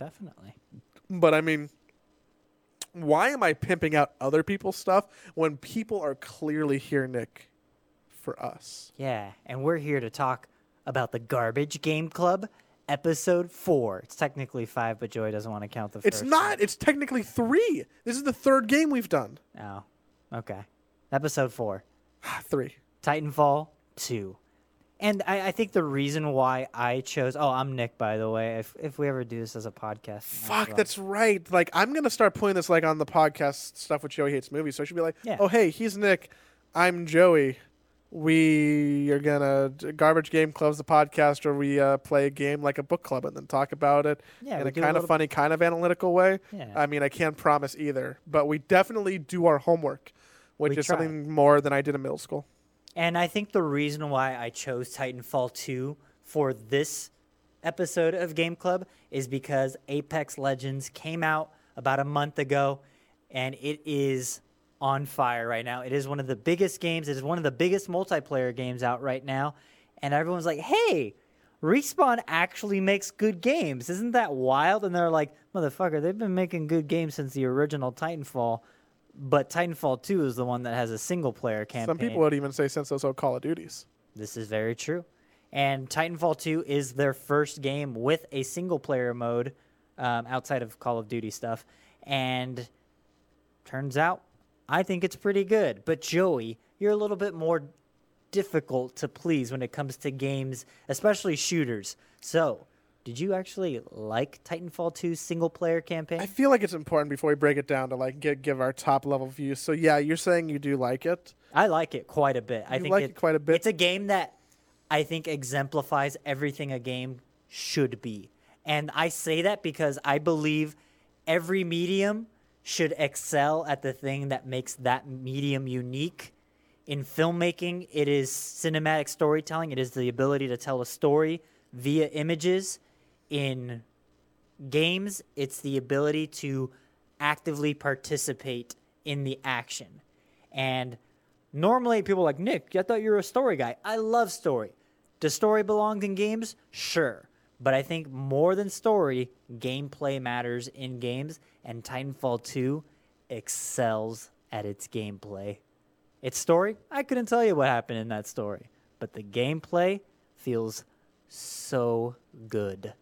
definitely. But I mean, why am I pimping out other people's stuff when people are clearly here, Nick, for us? Yeah, and we're here to talk about the Garbage Game Club, episode four. It's technically five, but Joey doesn't want to count the It's first. not. It's technically three. This is the third game we've done. Oh, okay. Episode four, three. Titanfall two. And I, I think the reason why I chose oh I'm Nick by the way if if we ever do this as a podcast Fuck, well. that's right. Like I'm gonna start putting this like on the podcast stuff with Joey hates movies. So I should be like, Yeah. oh hey, he's Nick, I'm Joey. We are gonna garbage game clubs the podcast, where we uh, play a game like a book club and then talk about it Yeah, in a do a kind of funny, kind of analytical way. Yeah. I mean, I can't promise either, but we definitely do our homework, which We is try. something more than I did in middle school. And I think the reason why I chose Titanfall 2 for this episode of Game Club is because Apex Legends came out about a month ago and it is on fire right now. It is one of the biggest games, it is one of the biggest multiplayer games out right now. And everyone's like, hey, Respawn actually makes good games. Isn't that wild? And they're like, motherfucker, they've been making good games since the original Titanfall. But Titanfall 2 is the one that has a single player campaign. Some people would even say since those old Call of Duties. This is very true. And Titanfall 2 is their first game with a single player mode um, outside of Call of Duty stuff. And turns out, I think it's pretty good. But Joey, you're a little bit more difficult to please when it comes to games, especially shooters. So, did you actually like Titanfall 2's single player campaign? I feel like it's important before we break it down to like give, give our top level views. So yeah, you're saying you do like it. I like it quite a bit. I think like it quite a bit? It's a game that I think exemplifies everything a game should be. And I say that because I believe every medium should excel at the thing that makes that medium unique. In filmmaking, it is cinematic storytelling. It is the ability to tell a story via images. In games, it's the ability to actively participate in the action. And normally people are like, Nick, I thought you were a story guy. I love story. Does story belong in games? Sure. But I think more than story, gameplay matters in games, and Titanfall 2 excels at its gameplay. Its story, I couldn't tell you what happened in that story, but the gameplay feels so good.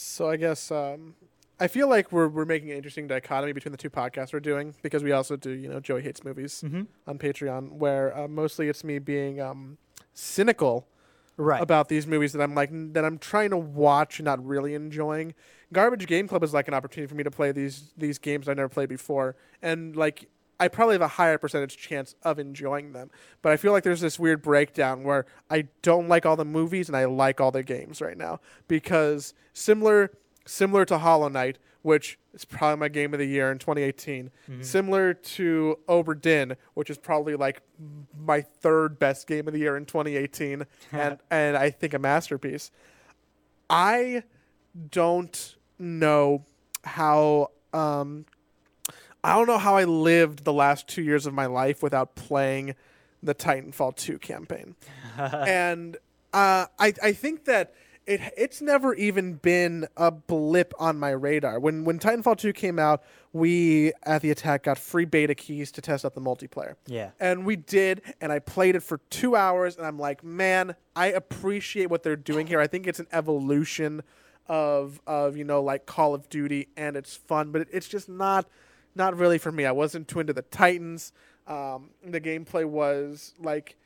So I guess um, I feel like we're we're making an interesting dichotomy between the two podcasts we're doing because we also do you know Joey hates movies on Patreon where uh, mostly it's me being um, cynical Right. about these movies that I'm like that I'm trying to watch and not really enjoying. Garbage Game Club is like an opportunity for me to play these these games I never played before, and like I probably have a higher percentage chance of enjoying them. But I feel like there's this weird breakdown where I don't like all the movies and I like all the games right now because similar similar to Hollow Knight, which is probably my game of the year in 2018, similar to Obra Dinn, which is probably like my third best game of the year in 2018, and and I think a masterpiece. I don't know how um I don't know how I lived the last 2 years of my life without playing the Titanfall 2 campaign. and uh I I think that it it's never even been a blip on my radar. When when Titanfall 2 came out, we at the attack got free beta keys to test out the multiplayer. Yeah. And we did, and I played it for two hours, and I'm like, man, I appreciate what they're doing here. I think it's an evolution of of you know like Call of Duty, and it's fun, but it, it's just not not really for me. I wasn't too into the Titans. Um, the gameplay was like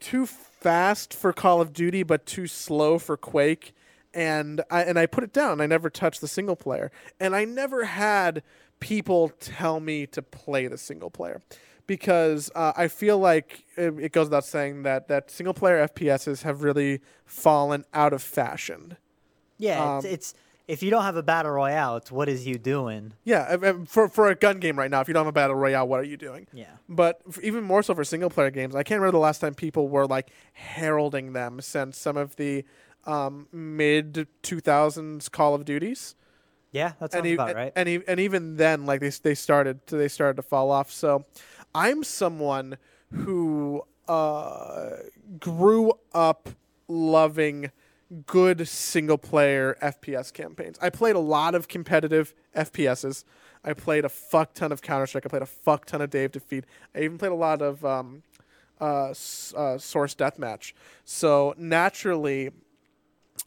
too fast for Call of Duty, but too slow for Quake. And I and I put it down. I never touched the single player, and I never had people tell me to play the single player because uh, I feel like it, it goes without saying that that single player FPSs have really fallen out of fashion. Yeah, it's, Um, it's if you don't have a battle royale, it's what is you doing? Yeah, for for a gun game right now, if you don't have a battle royale, what are you doing? Yeah. But even more so for single player games, I can't remember the last time people were like heralding them since some of the um, mid two thousands Call of Duties. Yeah, that and sounds e- about right. and and even then, like they they started to, they started to fall off. So, I'm someone who uh, grew up loving good single player FPS campaigns. I played a lot of competitive FPSs. I played a fuck ton of Counter Strike. I played a fuck ton of Day of Defeat. I even played a lot of um, uh, uh, Source Deathmatch. So naturally,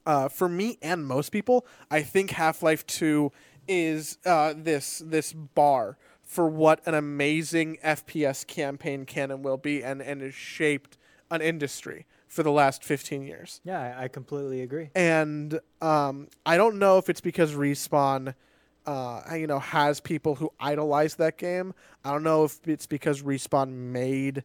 uh, for me and most people, I think Half Life Two is uh, this this bar for what an amazing FPS campaign can and will be, and and has shaped an industry for the last fifteen years. Yeah, I, I completely agree. And um, I don't know if it's because respawn. Uh, you know, has people who idolize that game. I don't know if it's because Respawn made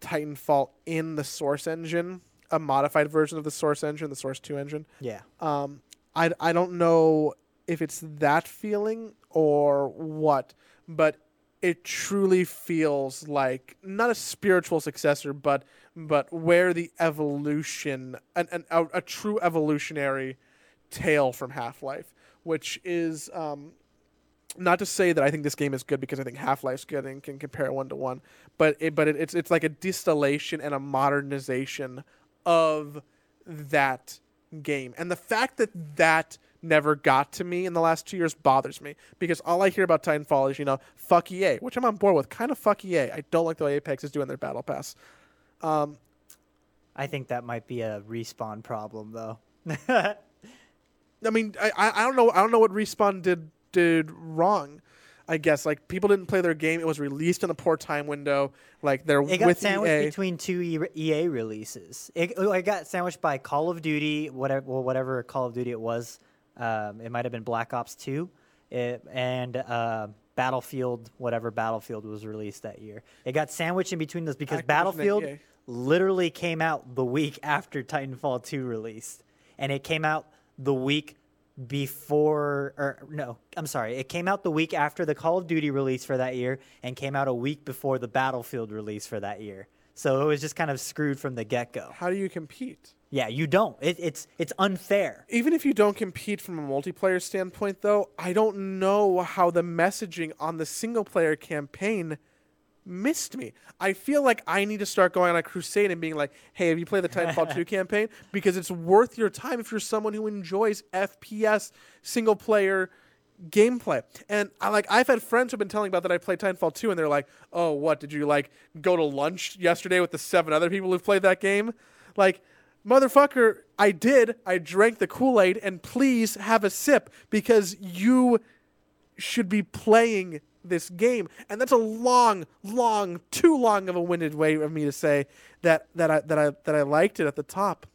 Titanfall in the Source engine, a modified version of the Source engine, the Source 2 engine. Yeah. Um, I, I don't know if it's that feeling or what, but it truly feels like not a spiritual successor, but but where the evolution, an, an, a, a true evolutionary tale from Half Life, which is um, not to say that I think this game is good because I think Half Life's good and can compare one to one, but it, but it, it's it's like a distillation and a modernization of that game, and the fact that that never got to me in the last two years bothers me because all I hear about Titanfall is you know fuck EA, which I'm on board with. Kind of fuck EA. I don't like the way Apex is doing their battle pass. Um, I think that might be a respawn problem, though. I mean, I, I don't know I don't know what respawn did did wrong. I guess like people didn't play their game. It was released in a poor time window. Like they're It got with sandwiched EA. between two EA releases. It, it got sandwiched by Call of Duty, whatever, well, whatever Call of Duty it was. Um, it might have been Black Ops Two, it, and uh, Battlefield, whatever Battlefield was released that year. It got sandwiched in between those because Activision Battlefield. Literally came out the week after Titanfall Two released, and it came out the week before or no i'm sorry it came out the week after the call of duty release for that year and came out a week before the battlefield release for that year. So it was just kind of screwed from the get-go. How do you compete? yeah you don't. It, it's it's unfair. Even if you don't compete from a multiplayer standpoint, though, I don't know how the messaging on the single player campaign missed me. I feel like I need to start going on a crusade and being like, hey, have you played the Titanfall 2 campaign? Because it's worth your time if you're someone who enjoys FPS single player gameplay. And I like I've had friends who've been telling about that I played Titanfall 2 and they're like, "Oh, what did you like go to lunch yesterday with the seven other people who've played that game?" Like Motherfucker, I did. I drank the Kool Aid, and please have a sip because you should be playing this game. And that's a long, long, too long of a winded way of me to say that that I that I that I liked it at the top.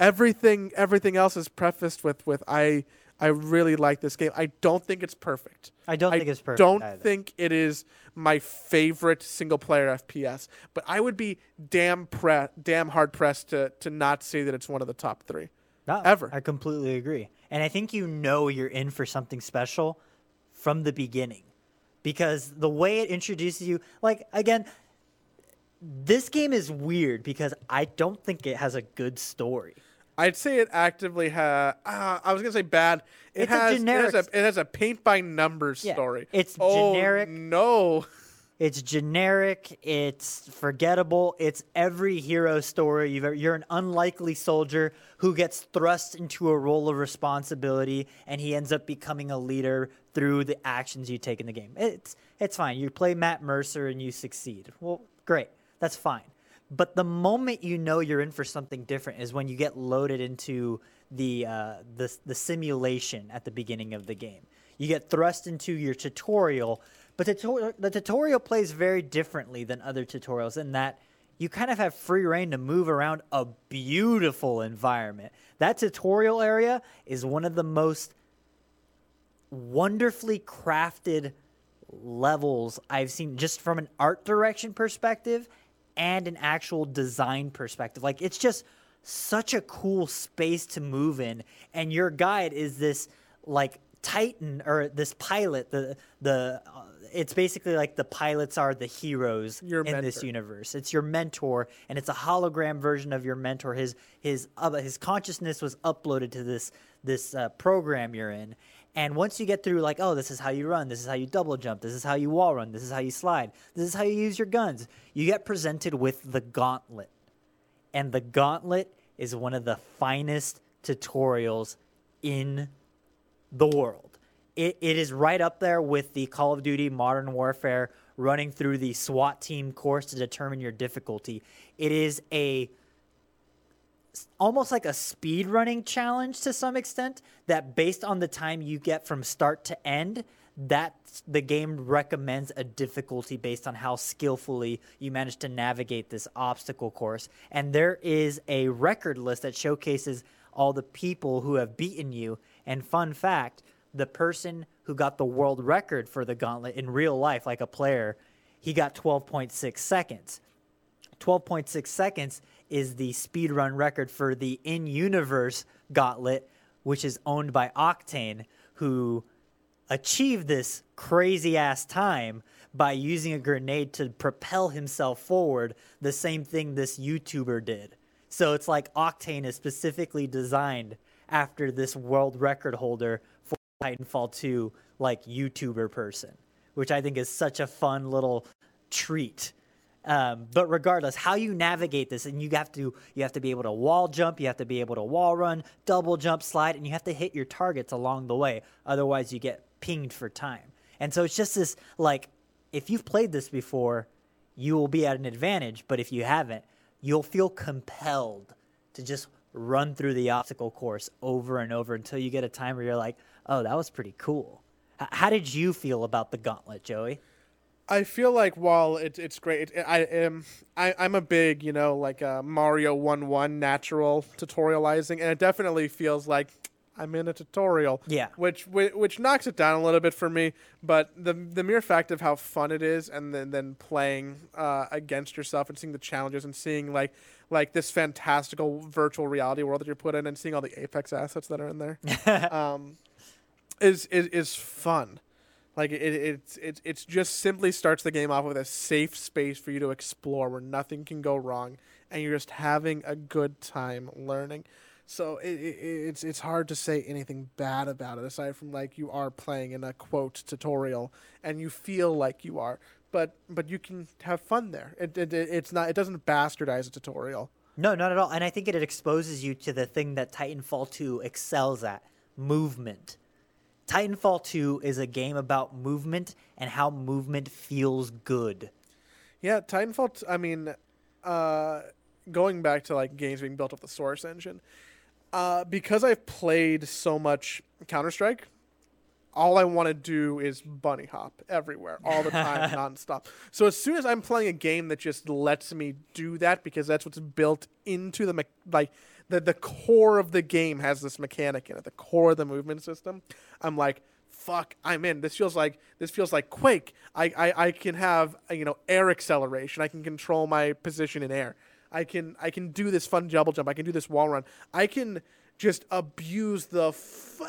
Everything everything else is prefaced with with I I really like this game. I don't think it's perfect. i don't I think it's perfect I don't either. think it is my favorite single player FPS, but I would be damn pre- damn hard pressed to to not say that it's one of the top 3. No, ever. I completely agree. And I think you know you're in for something special from the beginning because the way it introduces you, like, again, this game is weird because I don't think it has a good story. I'd say it actively has. Uh, I was gonna say bad. It It's a has. generic- It has a, it has a paint by numbers Yeah, story. it's oh, generic. No. It's generic. It's forgettable. It's every hero story. You've, you're an unlikely soldier who gets thrust into a role of responsibility, and he ends up becoming a leader through the actions you take in the game. It's it's fine. You play Matt Mercer and you succeed. Well, great. That's fine. But the moment you know you're in for something different is when you get loaded into the uh, the the simulation at the beginning of the game. You get thrust into your tutorial, but the, tutor- the tutorial plays very differently than other tutorials in that you kind of have free reign to move around a beautiful environment. That tutorial area is one of the most wonderfully crafted levels I've seen just from an art direction perspective and an actual design perspective. Like it's just such a cool space to move in and your guide is this like titan or this pilot the the uh, it's basically like the pilots are the heroes Your in this universe. It's your mentor, and it's a hologram version of your mentor. His his uh, his consciousness was uploaded to this this uh, program you're in. And once you get through, like, oh, this is how you run, this is how you double jump, this is how you wall run, this is how you slide, this is how you use your guns. You get presented with the gauntlet, and the gauntlet is one of the finest tutorials in the world. It, it is right up there with the Call of Duty Modern Warfare running through the SWAT team course to determine your difficulty. It is a almost like a speed running challenge to some extent that based on the time you get from start to end that the game recommends a difficulty based on how skillfully you manage to navigate this obstacle course and there is a record list that showcases all the people who have beaten you and fun fact the person who got the world record for the gauntlet in real life like a player he got 12.6 seconds 12.6 seconds is the speedrun record for the in universe gauntlet, which is owned by Octane, who achieved this crazy ass time by using a grenade to propel himself forward, the same thing this YouTuber did. So it's like Octane is specifically designed after this world record holder Titanfall 2 like YouTuber person, which I think is such a fun little treat um, but regardless, how you navigate this, and you have to you have to be able to wall jump, you have to be able to wall run, double jump, slide, and you have to hit your targets along the way. Otherwise, you get pinged for time. And so it's just this like, if you've played this before, you will be at an advantage. But if you haven't, you'll feel compelled to just run through the obstacle course over and over until you get a time where you're like, oh, that was pretty cool. H- how did you feel about the gauntlet, Joey? I feel like while it's it's great, it, I am I, I'm a big you know like a Mario one one natural tutorializing, and it definitely feels like I'm in a tutorial. Yeah. Which which, which knocks it down a little bit for me, but the the mere fact of how fun it is, and then then playing uh, against yourself and seeing the challenges and seeing like like this fantastical virtual reality world that you're put in, and seeing all the Apex assets that are in there, um, is is is fun. Like it, it's it's it's just simply starts the game off with a safe space for you to explore where nothing can go wrong, and you're just having a good time learning. So it, it, it's it's hard to say anything bad about it aside from like you are playing in a quote tutorial and you feel like you are, but but you can have fun there. It, it it's not it doesn't bastardize a tutorial. No, not at all. And I think it exposes you to the thing that Titanfall 2 excels at movement. Titanfall 2 is a game about movement and how movement feels good. Yeah, Titanfall. T- I mean, uh, going back to like games being built off the Source engine, uh, because I've played so much Counter Strike, all I want to do is bunny hop everywhere, all the time, nonstop. So as soon as I'm playing a game that just lets me do that, because that's what's built into the me- like the the core of the game has this mechanic in it, the core of the movement system. I'm like, fuck, I'm in. This feels like this feels like Quake. I I, I can have you know air acceleration. I can control my position in air. I can I can do this fun double jump. I can do this wall run. I can just abuse the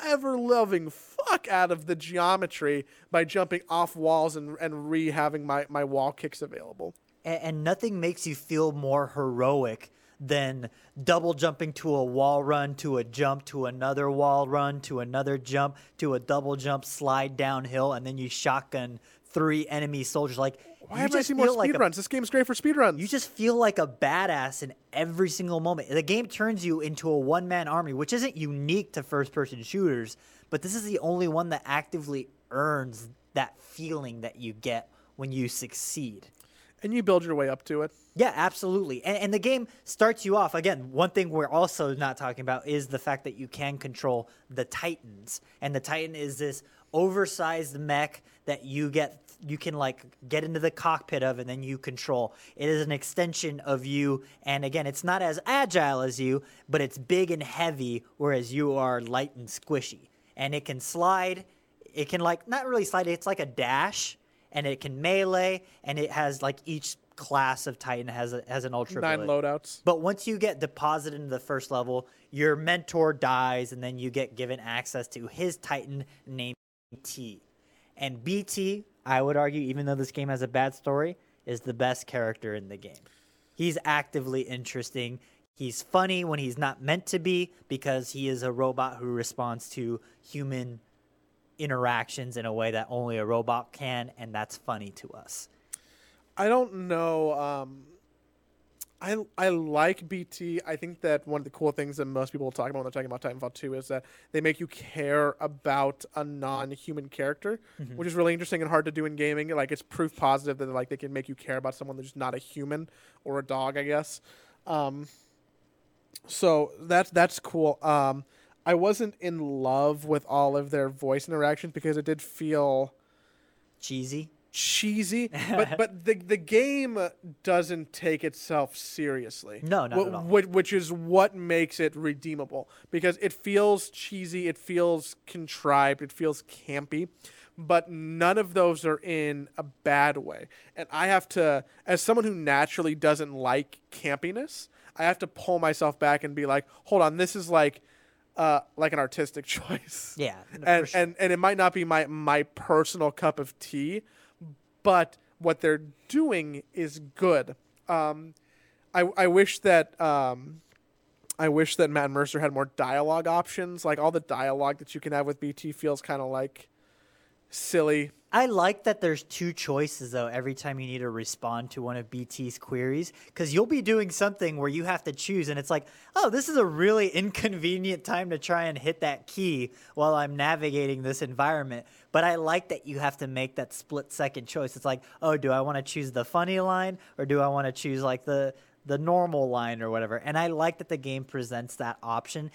ever loving fuck out of the geometry by jumping off walls and and re having my my wall kicks available. And, and nothing makes you feel more heroic than double jumping to a wall run, to a jump, to another wall run, to another jump, to a double jump, slide downhill, and then you shotgun three enemy soldiers. Like why haven't I seen more speed like runs? This game's great for speed runs. You just feel like a badass in every single moment. The game turns you into a one man army, which isn't unique to first person shooters, but this is the only one that actively earns that feeling that you get when you succeed. And you build your way up to it. Yeah, absolutely. And, and the game starts you off. Again, one thing we're also not talking about is the fact that you can control the Titans. And the Titan is this oversized mech that you get you can like get into the cockpit of and then you control. It is an extension of you and again, it's not as agile as you, but it's big and heavy whereas you are light and squishy. And it can slide, it can like not really slide, it's like a dash and it can melee and it has like each class of Titan has a, has an ultra nine loadouts. But once you get deposited into the first level, your mentor dies, and then you get given access to his Titan named BT. And BT, I would argue, even though this game has a bad story, is the best character in the game. He's actively interesting. He's funny when he's not meant to be because he is a robot who responds to human interactions in a way that only a robot can, and that's funny to us. I don't know. Um, I I like BT. I think that one of the cool things that most people talk about when they're talking about Titanfall 2 is that they make you care about a non-human character, Mm-hmm. which is really interesting and hard to do in gaming. Like it's proof positive that like they can make you care about someone that's not a human or a dog, I guess. Um, so that's that's cool. Um, I wasn't in love with all of their voice interactions because it did feel Cheesy. cheesy, but but the the game doesn't take itself seriously. No, not at all. wh- Which is what makes it redeemable because it feels cheesy, it feels contrived, it feels campy, but none of those are in a bad way. And I have to, as someone who naturally doesn't like campiness, I have to pull myself back and be like, hold on, this is like. Uh, like an artistic choice Yeah. and, sure. and and it might not be my my personal cup of tea, but what they're doing is good. Um, I I wish that um, I wish that Matt Mercer had more dialogue options. Like all the dialogue that you can have with BT feels kind of like silly. I like that there's two choices though every time you need to respond to one of BT's queries because you'll be doing something where you have to choose and it's like, oh, this is a really inconvenient time to try and hit that key while I'm navigating this environment. But I like that you have to make that split second choice. It's like, oh, do I want to choose the funny line or do I want to choose like the the normal line or whatever? And I like that the game presents that option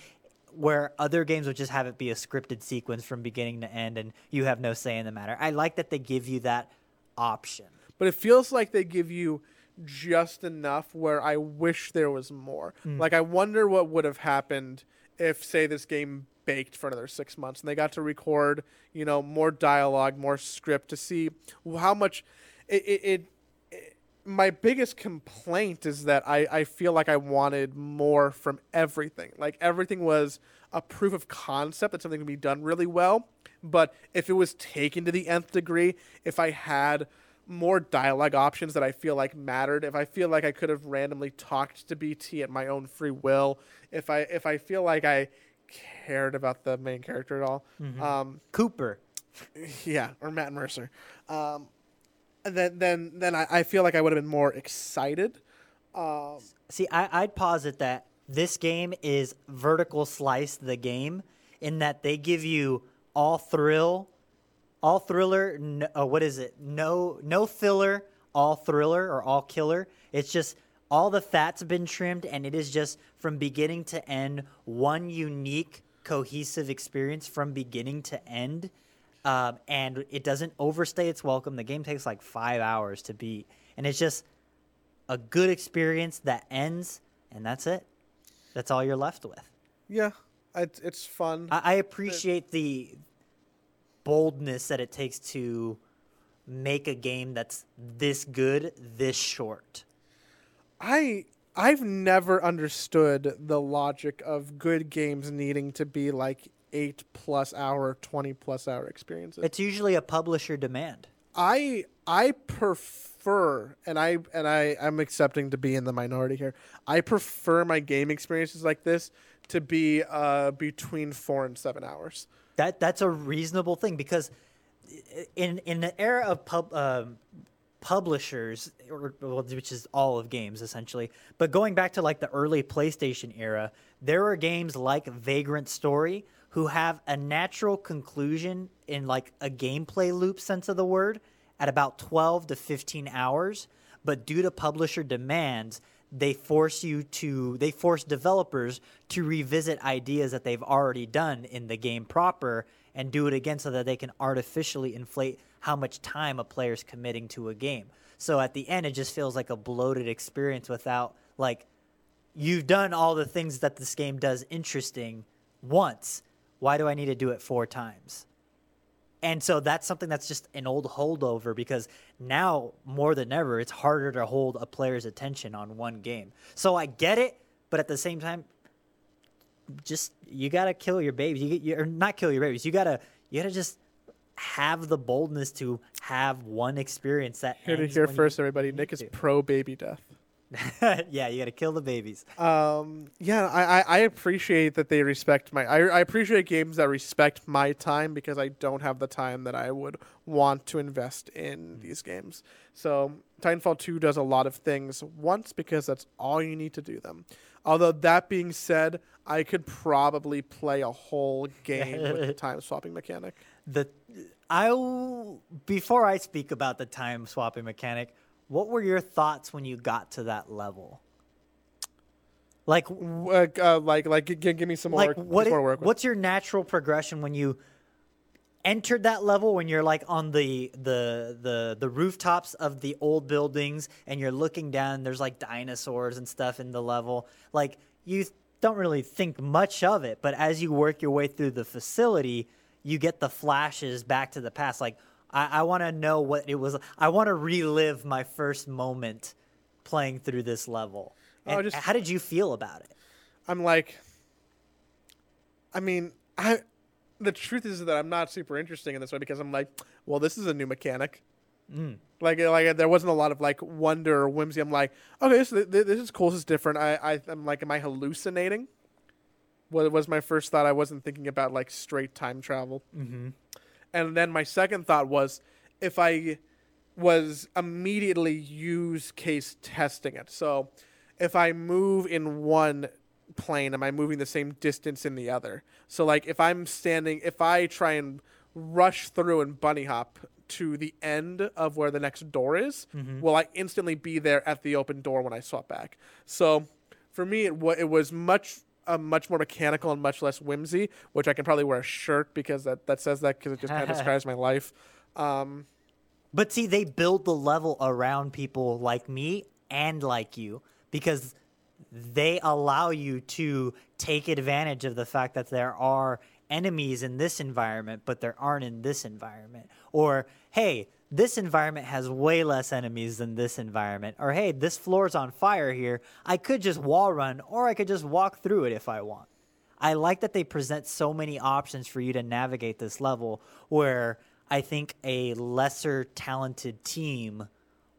where other games would just have it be a scripted sequence from beginning to end and you have no say in the matter. I like that they give you that option. but it feels like they give you just enough where I wish there was more. Mm. Like I wonder what would have happened if say this game baked for another 6 months and they got to record, you know, more dialogue, more script to see how much it it, it, it my biggest complaint is that I, I feel like I wanted more from everything. Like everything was a proof of concept that something can be done really well. But if it was taken to the nth degree, if I had more dialogue options that I feel like mattered, if I feel like I could have randomly talked to BT at my own free will, if I if I feel like I cared about the main character at all, um, Cooper. yeah, or Matt Mercer, um, then then then I, I feel like I would have been more excited. Um, See, I, I'd posit that this game is vertical slice the game in that they give you all thrill, all thriller. No, uh, what is it? No, no filler, all thriller or all killer. It's just all the fat's been trimmed, and it is just from beginning to end one unique, cohesive experience from beginning to end. Um, and it doesn't overstay its welcome. The game takes like five hours to beat, and it's just a good experience that ends, and that's it. That's all you're left with. yeah, it's it's fun. I, I appreciate the boldness that it takes to make a game that's this good, this short. I I've never understood the logic of good games needing to be like eight plus hour, twenty plus hour experiences. It's usually a publisher demand. I I prefer and I and I I'm accepting to be in the minority here. I prefer my game experiences like this to be uh between 4 and 7 hours. That that's a reasonable thing because in in the era of pub um, publishers, or, which is all of games essentially, but going back to like the early PlayStation era, there are games like Vagrant Story who have a natural conclusion in like a gameplay loop sense of the word at about 12 to 15 hours, but due to publisher demands, they force you to they force developers to revisit ideas that they've already done in the game proper and do it again so that they can artificially inflate how much time a player's committing to a game. So at the end it just feels like a bloated experience without like you've done all the things that this game does interesting once. Why do I need to do it four times? And so that's something that's just an old holdover because now more than ever, it's harder to hold a player's attention on one game. So I get it, but at the same time, just you gotta kill your babies. You, you or not kill your babies. You gotta you gotta just have the boldness to have one experience that Here to hear first everybody. Nick is pro baby death. yeah, you got to kill the babies. Um, yeah, I, I, I appreciate that they respect my. I, I appreciate games that respect my time because I don't have the time that I would want to invest in these games. So Titanfall 2 does a lot of things once because that's all you need to do them. Although that being said, I could probably play a whole game with the time swapping mechanic. The I before I speak about the time swapping mechanic, what were your thoughts when you got to that level? Like Uh, uh, like, like, g- give me some more. like what more i- work with. what's your natural progression when you entered that level when you're like on the the the the rooftops of the old buildings and you're looking down there's like dinosaurs and stuff in the level like you don't really think much of it but as you work your way through the facility you get the flashes back to the past like i, I want to know what it was i want to relive my first moment playing through this level Oh, just- how did you feel about it I'm like, I mean, I. The truth is that I'm not super interesting in this way because I'm like, well, this is a new mechanic. Mm. Like, like there wasn't a lot of like wonder or whimsy. I'm like, okay, this this, this is cool. This is different. I, I I'm like, am I hallucinating? What was my first thought? I wasn't thinking about like straight time travel. mm-hmm. And then my second thought was if I was immediately use case testing it. So if I move in one plane, am I moving the same distance in the other? So like if I'm standing, if I try and rush through and bunny hop to the end of where the next door is, mm-hmm. will I instantly be there at the open door when I swap back? So for me, it, wa it was much uh, much more mechanical and much less whimsy, which I can probably wear a shirt because that, that says that because it just kind of describes my life. Um, But see, they build the level around people like me and like you because they allow you to take advantage of the fact that there are enemies in this environment, but there aren't in this environment. Or, hey, this environment has way less enemies than this environment. Or, hey, this floor's on fire here. I could just wall run, or I could just walk through it if I want. I like that they present so many options for you to navigate this level where I think a lesser talented team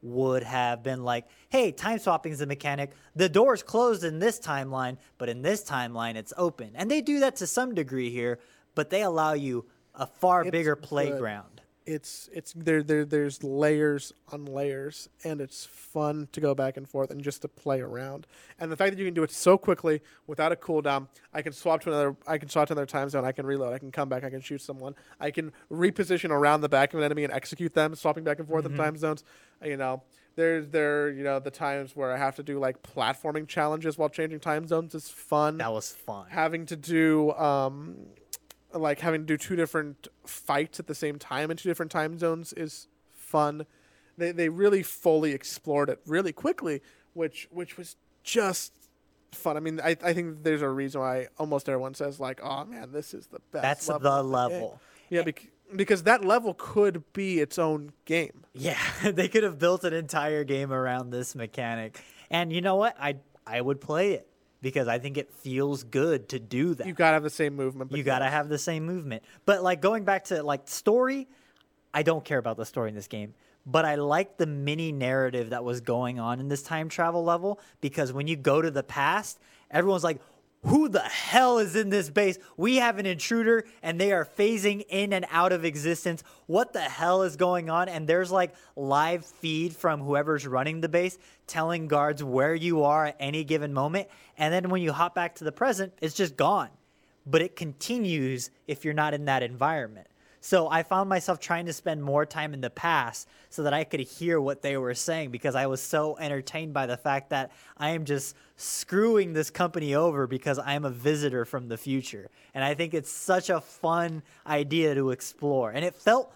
would have been like, hey, time swapping is a mechanic. The door's closed in this timeline, but in this timeline, it's open. And they do that to some degree here, but they allow you a far It's bigger good. It's it's there there there's layers on layers and it's fun to go back and forth and just to play around. And the fact that you can do it so quickly without a cooldown i can swap to another i can swap to another time zone i can reload i can come back i can shoot someone. I can reposition around the back of an enemy and execute them swapping back and forth in time zones. You know there's there you know the times where i have to do like platforming challenges while changing time zones is fun. That was fun. having to do um like having to do two different fights at the same time in two different time zones is fun. They they really fully explored it really quickly, which which was just fun. I mean, I I think there's a reason why almost everyone says like, "Oh man, this is the best." That's level the of game." level. Yeah, eh. bec- because that level could be its own game. Yeah, they could have built an entire game around this mechanic. And you know what? I I would play it because I think it feels good to do that. You gotta have the same movement. you got to have the same movement. But like going back to like story, I don't care about the story in this game. But I like the mini narrative that was going on in this time travel level because when you go to the past, everyone's like, who the hell is in this base? We have an intruder and they are phasing in and out of existence. What the hell is going on? And there's like live feed from whoever's running the base telling guards where you are at any given moment. And then when you hop back to the present, it's just gone but it continues if you're not in that environment. So I found myself trying to spend more time in the past so that I could hear what they were saying because I was so entertained by the fact that I am just screwing this company over because I am a visitor from the future. And I think it's such a fun idea to explore. And it felt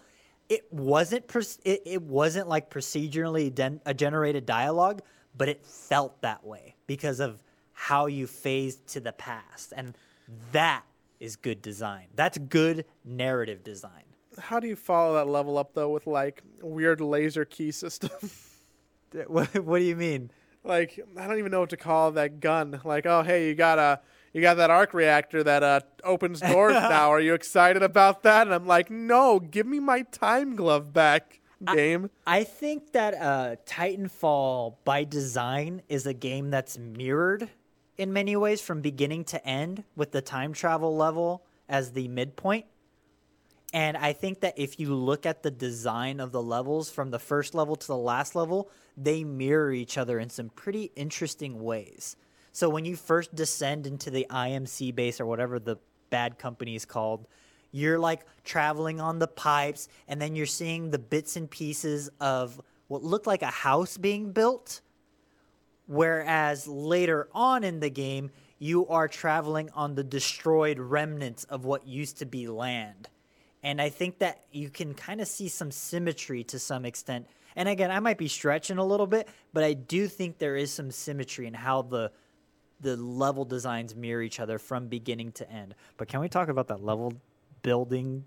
it wasn't it, it wasn't like procedurally den- a generated dialogue, but it felt that way because of how you phased to the past. And that is good design. That's good narrative design. How do you follow that level up though with like weird laser key system? What, what do you mean? like I don't even know what to call that gun. Like, oh hey, you got a you got that arc reactor that uh opens doors now. Are you excited about that? And I'm like, no, give me my time glove back. game. I think that uh, Titanfall by design is a game that's mirrored in many ways from beginning to end with the time travel level as the midpoint. And I think that if you look at the design of the levels from the first level to the last level, they mirror each other in some pretty interesting ways. So when you first descend into the IMC base or whatever the bad company is called, you're like traveling on the pipes and then you're seeing the bits and pieces of what looked like a house being built. Whereas later on in the game, you are traveling on the destroyed remnants of what used to be land. And I think that you can kind of see some symmetry to some extent. And again, I might be stretching a little bit, but I do think there is some symmetry in how the the level designs mirror each other from beginning to end. But can we talk about that level building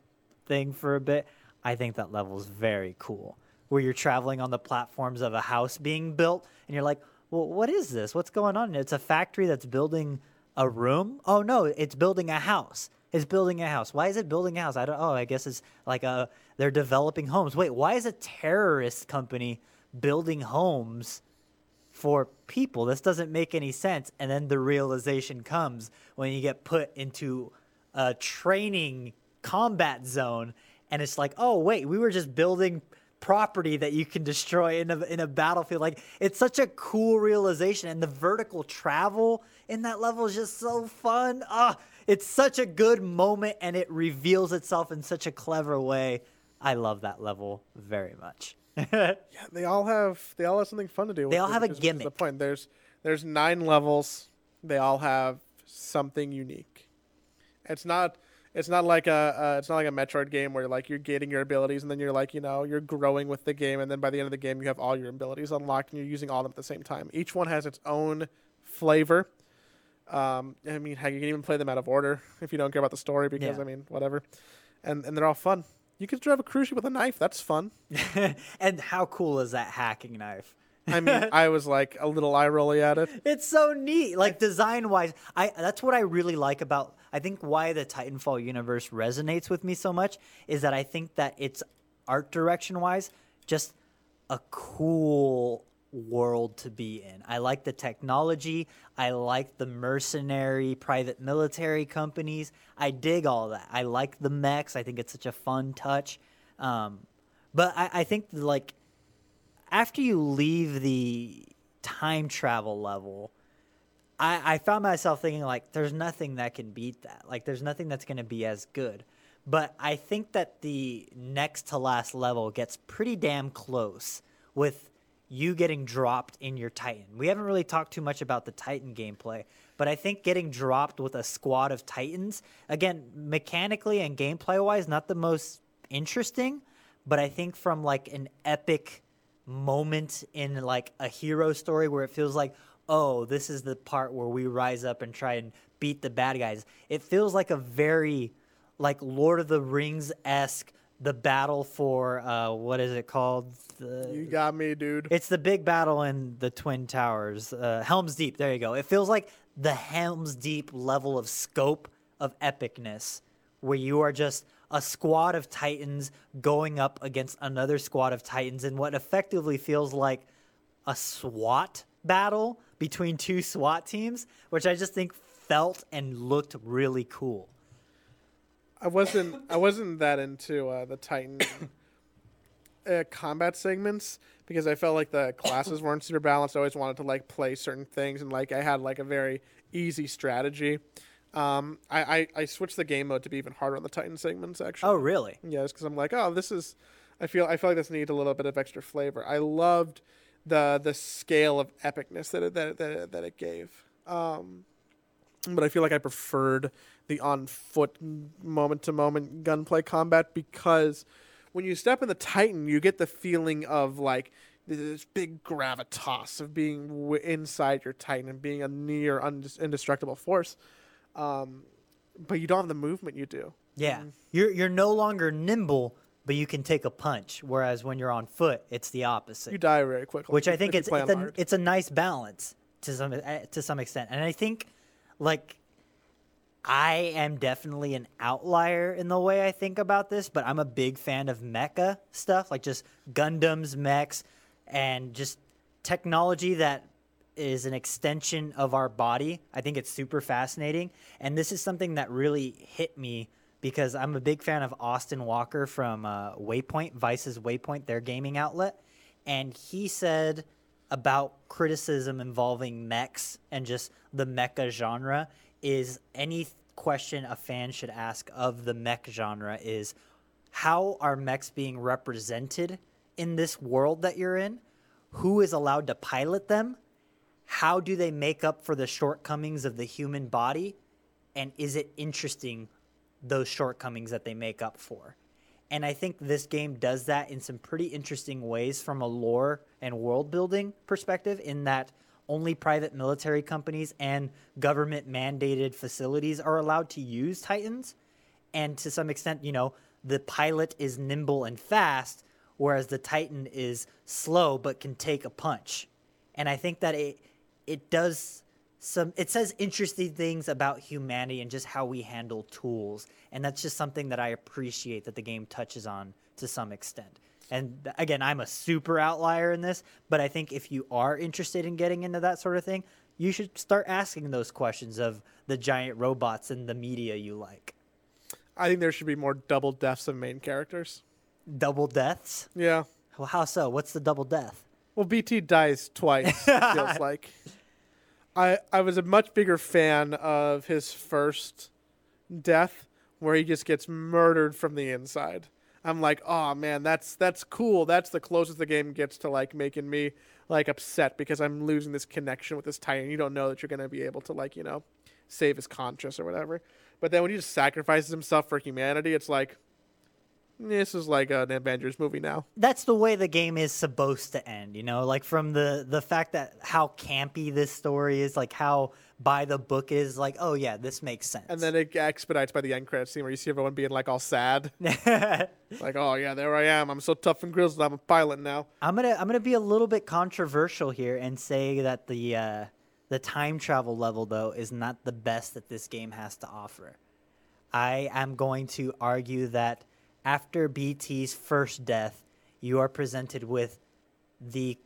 thing for a bit? I think that level is very cool. Where you're traveling on the platforms of a house being built, and you're like, well, what is this? What's going on? It's a factory that's building a room. Oh no, it's building a house. It's building a house. Why is it building a house? I don't. Oh, I guess it's like a they're developing homes. Wait, why is a terrorist company building homes for people? This doesn't make any sense. And then the realization comes when you get put into a training combat zone, and it's like, oh wait, we were just building property that you can destroy in a in a battlefield. Like it's such a cool realization, and the vertical travel in that level is just so fun. Ah, it's such a good moment, and it reveals itself in such a clever way. I love that level very much. Yeah, they all have they all have something fun to do. They all have a which The point there's there's nine levels. They all have something unique. It's not it's not like a uh, it's not like a Metroid game where like you're getting your abilities and then you're like you know you're growing with the game and then by the end of the game you have all your abilities unlocked and you're using all of them at the same time. Each one has its own flavor. Um, I mean, heck, you can even play them out of order if you don't care about the story because Yeah. I mean, whatever. And and they're all fun. You can drive a cruise ship with a knife. That's fun. and how cool is that hacking knife? I mean, I was like a little eye rolly at it. It's so neat. Like design wise, I that's what I really like about I think why the Titanfall universe resonates with me so much is that I think that it's art direction wise just a cool world to be in. I like the technology, I like the mercenary private military companies. I dig all that. I like the mechs. I think it's such a fun touch. Um, but I, I think like after you leave the time travel level, I, I found myself thinking like, there's nothing that can beat that. Like, there's nothing that's going to be as good. But I think that the next to last level gets pretty damn close with you getting dropped in your Titan. We haven't really talked too much about the Titan gameplay, but I think getting dropped with a squad of Titans, again, mechanically and gameplay wise, not the most interesting, but I think from like an epic moment in like a hero story where it feels like, oh, this is the part where we rise up and try and beat the bad guys. It feels like a very like Lord of the Rings esque the battle for uh what is it called? The, You got me, dude. it's the big battle in the Twin Towers, uh, Helm's Deep. There you go. It feels like the Helm's Deep level of scope of epicness, where you are just a squad of Titans going up against another squad of Titans in what effectively feels like a SWAT battle between two SWAT teams, which I just think felt and looked really cool. I wasn't I wasn't that into uh, the Titan uh, combat segments because I felt like the classes weren't super balanced. I always wanted to like play certain things and like I had like a very easy strategy. Um, I, I, I switched the game mode to be even harder on the Titan segments actually. Oh, really? Yes, because I'm like, oh, this is. I feel I feel like this needs a little bit of extra flavor. I loved the the scale of epicness that it, that it- that it, that it gave. Um, but I feel like I preferred the on foot moment to moment gunplay combat because when you step in the Titan, you get the feeling of like this big gravitas of being w- inside your Titan and being a near undis- indestructible force. Um, but you don't have the movement you do. Yeah. You're you're no longer nimble, but you can take a punch. Whereas when you're on foot, it's the opposite. You die very quickly. which I think it's it's a, it's a nice balance to some uh, to some extent, and I think like I am definitely an outlier in the way I think about this, but I'm a big fan of mecha stuff, like just Gundams, mechs, and just technology that is an extension of our body. I think it's super fascinating. And this is something that really hit me because I'm a big fan of Austin Walker from uh, Waypoint, Vice's Waypoint, their gaming outlet. And he said about criticism involving mechs and just the mecha genre is any question a fan should ask of the mech genre is how are mechs being represented in this world that you're in? Who is allowed to pilot them? How do they make up for the shortcomings of the human body? And is it interesting, those shortcomings that they make up for? And I think this game does that in some pretty interesting ways from a lore and world building perspective, in that only private military companies and government mandated facilities are allowed to use Titans. And to some extent, you know, the pilot is nimble and fast, whereas the Titan is slow but can take a punch. And I think that it it does some it says interesting things about humanity and just how we handle tools. And that's just something that I appreciate that the game touches on to some extent. And again, I'm a super outlier in this, but I think if you are interested in getting into that sort of thing, you should start asking those questions of the giant robots and the media you like. I think there should be more double deaths of main characters. Double deaths? Yeah. Well, how so? What's the double death? Well, BT dies twice. it feels like. I I was a much bigger fan of his first death, where he just gets murdered from the inside. I'm like, oh man, that's that's cool. That's the closest the game gets to like making me like upset because I'm losing this connection with this Titan. You don't know that you're gonna be able to like you know save his conscience or whatever. But then when he just sacrifices himself for humanity, it's like this is like an Avengers movie now. That's the way the game is supposed to end, you know, like from the the fact that how campy this story is, like how by the book is, like, oh yeah, this makes sense. And then it expedites by the end credit scene where you see everyone being like all sad, like, oh yeah, there I am. I'm so tough and grizzled. I'm a pilot now. I'm gonna I'm gonna be a little bit controversial here and say that the uh, the time travel level though is not the best that this game has to offer. I am going to argue that after BT's first death, you are presented with the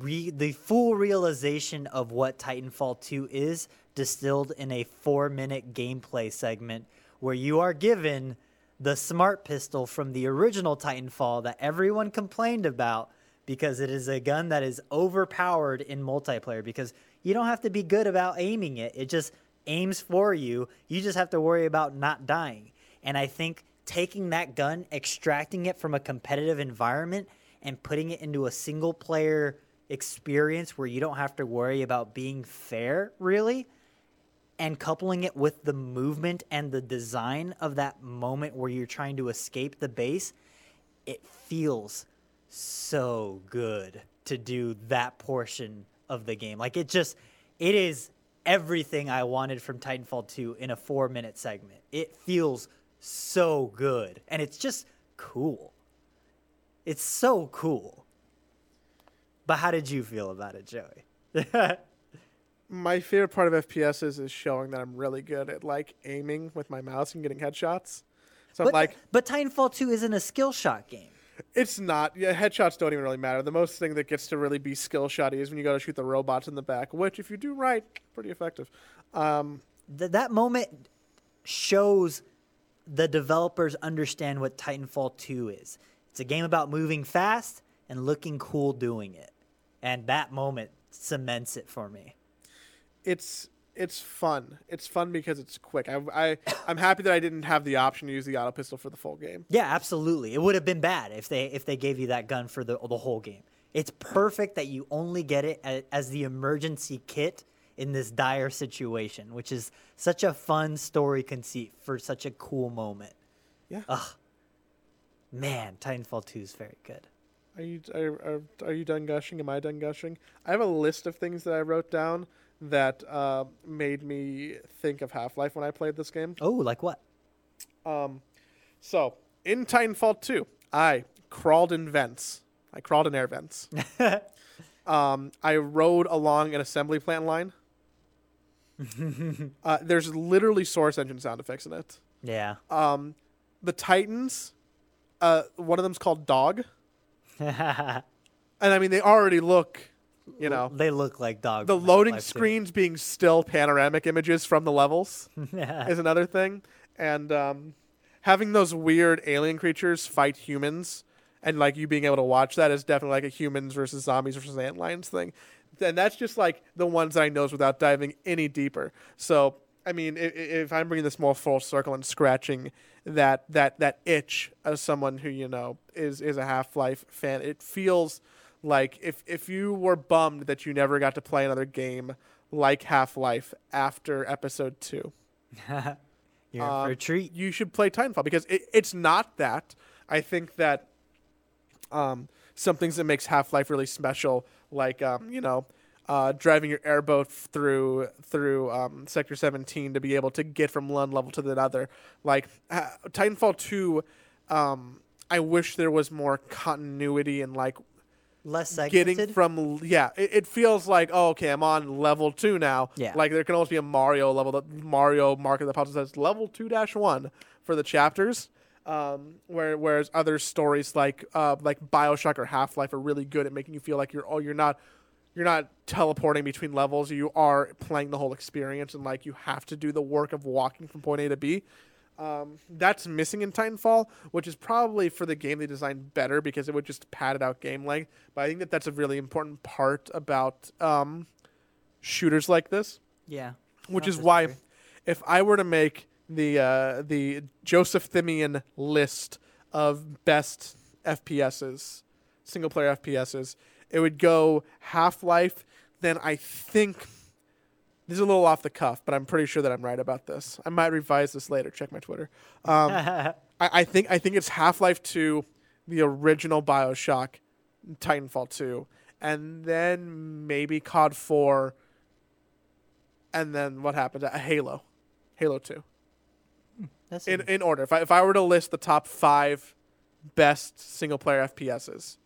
re- the full realization of what Titanfall 2 is distilled in a 4-minute gameplay segment where you are given the smart pistol from the original Titanfall that everyone complained about because it is a gun that is overpowered in multiplayer because you don't have to be good about aiming it. It just aims for you. You just have to worry about not dying. And I think taking that gun, extracting it from a competitive environment, and putting it into a single player experience where you don't have to worry about being fair, really, and coupling it with the movement and the design of that moment where you're trying to escape the base, it feels so good to do that portion of the game. Like it just, it is everything I wanted from Titanfall 2 in a four minute segment. It feels so good. And it's just cool. It's so cool. But how did you feel about it, Joey? My favorite part of FPSs is showing that I'm really good at like aiming with my mouse and getting headshots. So I'm but, like, but Titanfall 2 isn't a skill shot game. it's not. Yeah, headshots don't even really matter. The most thing that gets to really be skill shotty is when you go to shoot the robots in the back, which if you do right, pretty effective. Um, Th- that moment shows the developers understand what Titanfall 2 is. It's a game about moving fast and looking cool doing it. And that moment cements it for me. it's it's fun. It's fun because it's quick. I, I I'm happy that I didn't have the option to use the auto pistol for the full game. Yeah, absolutely. It would have been bad if they if they gave you that gun for the the whole game. It's perfect that you only get it as the emergency kit in this dire situation, which is such a fun story conceit for such a cool moment. Yeah. Ugh. Man, Titanfall 2 is very good. Are you are, are, are you done gushing? Am I done gushing? I have a list of things that I wrote down that uh, made me think of Half Life when I played this game. Oh, like what? Um, so in Titanfall 2, I crawled in vents. I crawled in air vents. um, I rode along an assembly plant line. uh, there's literally Source Engine sound effects in it. Yeah. Um, the Titans, uh, one of them's called Dog, and I mean they already look, you know, they look like dogs. the loading Half-Life too. screens being still panoramic images from the levels is another thing, and um, having those weird alien creatures fight humans and like you being able to watch that is definitely like a humans versus zombies versus antlions thing, and that's just like the ones I knows without diving any deeper. So I mean, if, if I'm bringing this more full circle and scratching that that that itch as someone who you know is is a Half Life fan, it feels like if if you were bummed that you never got to play another game like Half Life after Episode Two You're in for Um, a treat. you should play Titanfall because it, it's not that. I think that um, some things that makes Half Life really special, like um, you know, uh, driving your airboat through through um, Sector 17 to be able to get from one level to the other. Like uh, Titanfall 2, um, I wish there was more continuity and like Less segmented. getting from yeah it, it feels like oh okay i'm on level two now Yeah. like there can almost be a mario level that mario market that pops up says level 2-1 for the chapters um, where, whereas other stories like uh, like bioshock or half-life are really good at making you feel like you're oh you're not you're not teleporting between levels you are playing the whole experience and like you have to do the work of walking from point a to b um, that's missing in Titanfall, which is probably for the game they designed better because it would just padded out game length. But I think that that's a really important part about um, shooters like this, yeah. which is why if I were to make the uh, the Joseph Thimian list of best FPSs, single player FPSs, it would go Half Life. Then I think this is a little off the cuff, but I'm pretty sure that I'm right about this. I might revise this later. Check my Twitter. Um, I, I think I think it's Half Life Two, the original Bioshock, Titanfall Two, and then maybe COD Four, and then what happened? A Halo, Halo Two. That's In in order, if I if I were to list the top five best single player FPSs,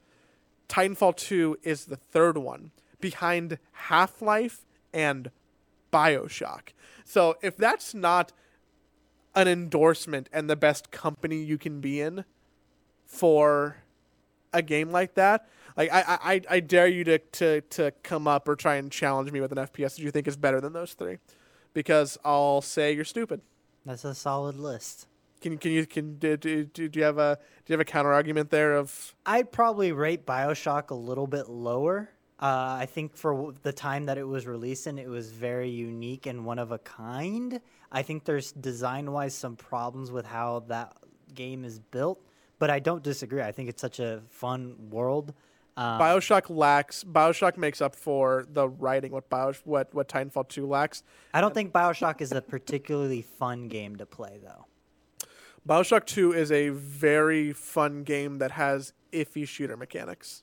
Titanfall Two is the third one behind Half Life and Bioshock. So if that's not an endorsement and the best company you can be in for a game like that, like I I, I dare you to, to to come up or try and challenge me with an FPS that you think is better than those three, because I'll say you're stupid. That's a solid list. Can can you can do, do, do you have a do you have a counter argument there of I'd probably rate Bioshock a little bit lower. Uh, I think for the time that it was released in, it was very unique and one of a kind. I think there's design wise some problems with how that game is built, but I don't disagree. I think it's such a fun world. Um, Bioshock lacks Bioshock makes up for the writing what Bio what what Titanfall two lacks. I don't think Bioshock is a particularly fun game to play, though. Bioshock two is a very fun game that has iffy shooter mechanics.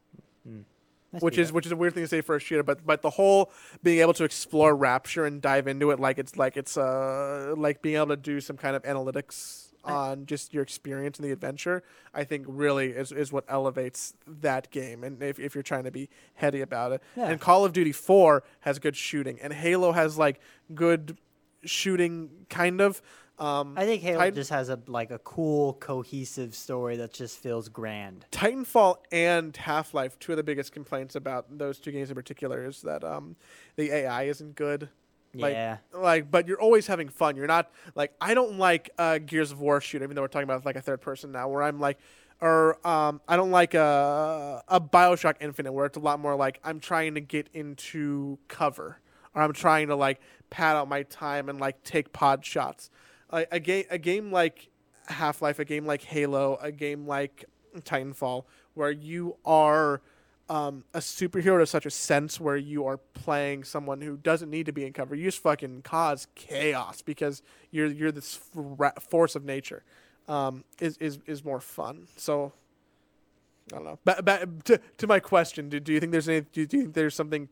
I which is which is a weird thing to say for a shooter, but but the whole being able to explore Rapture and dive into it like it's like it's uh like being able to do some kind of analytics on just your experience in the adventure, I think really is, is what elevates that game. And if, if you're trying to be heady about it, Yeah. and Call of Duty Four has good shooting, and Halo has like good shooting, kind of. Um, I think Halo Titan- just has a like a cool, cohesive story that just feels grand. Titanfall and Half Life, two of the biggest complaints about those two games in particular is that um, the AI isn't good. Like, yeah, like, but you're always having fun. You're not like I don't like uh, Gears of War shooter, even though we're talking about like a third person now, where I'm like, or um, I don't like a a Bioshock Infinite, where it's a lot more like I'm trying to get into cover, or I'm trying to like pad out my time and like take pod shots. A, a game, a game like Half Life, a game like Halo, a game like Titanfall, where you are um, a superhero to such a sense where you are playing someone who doesn't need to be in cover. You just fucking cause chaos because you're you're this force of nature. Um, is is is more fun. So I don't know. But, but to to my question, do, do you think there's any? Do do you think there's something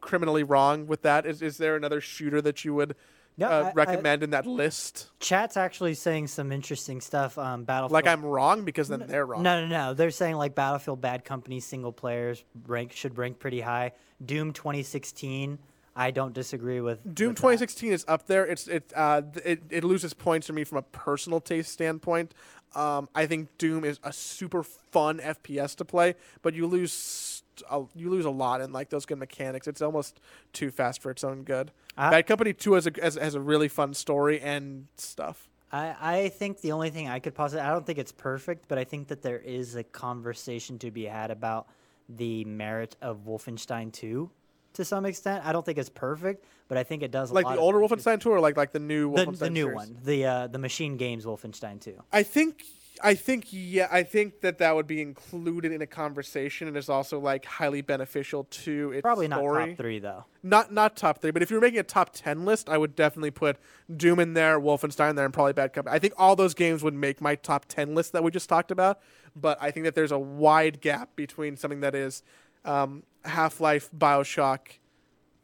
criminally wrong with that? Is is there another shooter that you would No, uh, I- I- in that list? chat's actually saying some interesting stuff. Um, Battlefield. Like I'm wrong because then they're wrong. No, no, no. They're saying like Battlefield Bad Company single players rank should rank pretty high. Doom 2016. I don't disagree with Doom with 2016 is up there. It's it uh it it loses points for me from a personal taste standpoint. Um, I think Doom is a super fun FPS to play, but you lose a, you lose a lot in like those good mechanics. It's almost too fast for its own good. I- Bad Company 2 has a has, has a really fun story and stuff. I, I think the only thing I could possibly I don't think it's perfect, but I think that there is a conversation to be had about the merit of Wolfenstein 2 to some extent. I don't think it's perfect, but I think it does a Like the older Wolfenstein 2 or like like the new the, Wolfenstein the new series? one, the uh, the Machine Games Wolfenstein 2. I think I think yeah, I think that that would be included in a conversation and is also like highly beneficial to its Probably not story. top 3 though. Not not top three, but if you're making a top ten list, I would definitely put Doom in there, Wolfenstein there, and probably Bad Company. I think all those games would make my top ten list that we just talked about. But I think that there's a wide gap between something that is um, Half Life, Bioshock,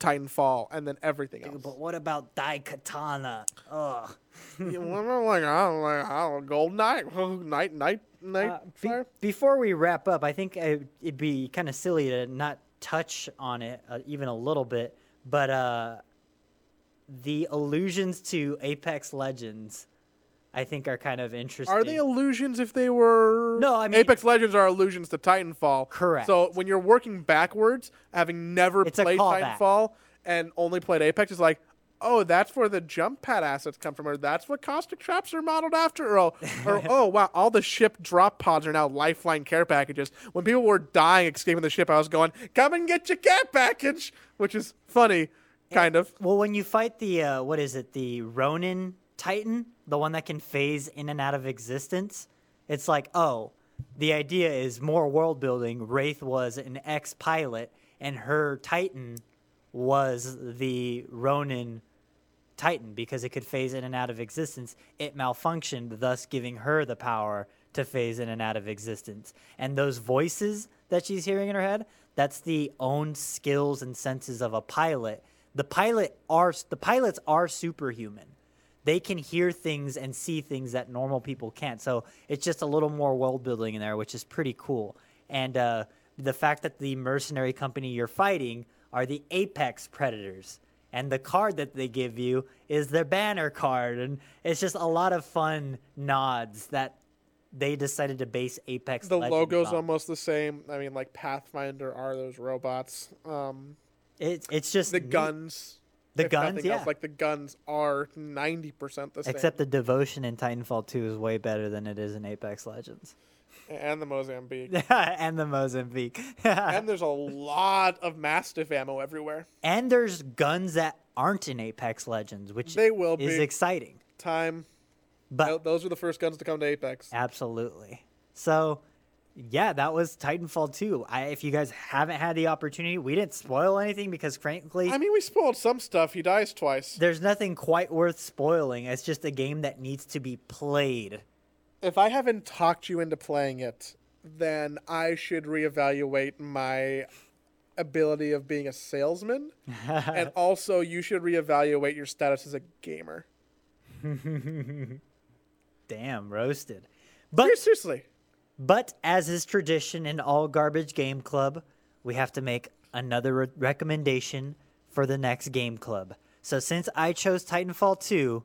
Titanfall, and then everything else. But what about Daikatana? Ugh. You know, like, I don't like, I don't know, Golden Knight, Night, Night, Night. Uh, be- before we wrap up, I think it'd be kind of silly to not touch on it uh, even a little bit, but uh, the allusions to Apex Legends, I think, are kind of interesting. Are they illusions if they were? No, I mean- Apex Legends are illusions to Titanfall. Correct. So when you're working backwards, having never It's a played callback. Titanfall and only played Apex, is like, oh, that's where the jump pad assets come from, or that's what caustic traps are modeled after, or, or oh wow, all the ship drop pods are now lifeline care packages. When people were dying escaping the ship, I was going, come and get your care package, which is funny, kind of. Well, when you fight the uh, what is it, the Ronin Titan, the one that can phase in and out of existence, it's like, oh, the idea is more world building. Wraith was an ex pilot, and her Titan was the Ronin Titan because it could phase in and out of existence. It malfunctioned, thus giving her the power to phase in and out of existence. And those voices that she's hearing in her head, that's the own skills and senses of a pilot. The pilot are the pilots are superhuman. They can hear things and see things that normal people can't. So it's just a little more world building in there, which is pretty cool. And uh, the fact that the mercenary company you're fighting are the apex predators and the card that they give you is their banner card and it's just a lot of fun nods that they decided to base apex The Legends logo's on. almost the same. I mean, like Pathfinder are those robots. Um, It, it's just the neat. guns. The if guns, nothing else, yeah. like the guns are ninety percent the same. except the devotion in titanfall 2 is way better than it is in apex legends and the Mozambique. and the mozambique and there's a lot of Mastiff ammo everywhere. and there's guns that aren't in apex legends which They will is be. exciting Time. but Those were the first guns to come to Apex. Absolutely. So, yeah, that was Titanfall 2. I, if you guys haven't had the opportunity, we didn't spoil anything because, frankly, I mean, we spoiled some stuff. He dies twice. there's nothing quite worth spoiling. It's just a game that needs to be played. If I haven't talked you into playing it, then I should reevaluate my ability of being a salesman. and also, you should reevaluate your status as a gamer. Damn, roasted. But Ser- Seriously. But as is tradition in all Garbage Game Club, we have to make another re- recommendation for the next game club. So since I chose Titanfall 2,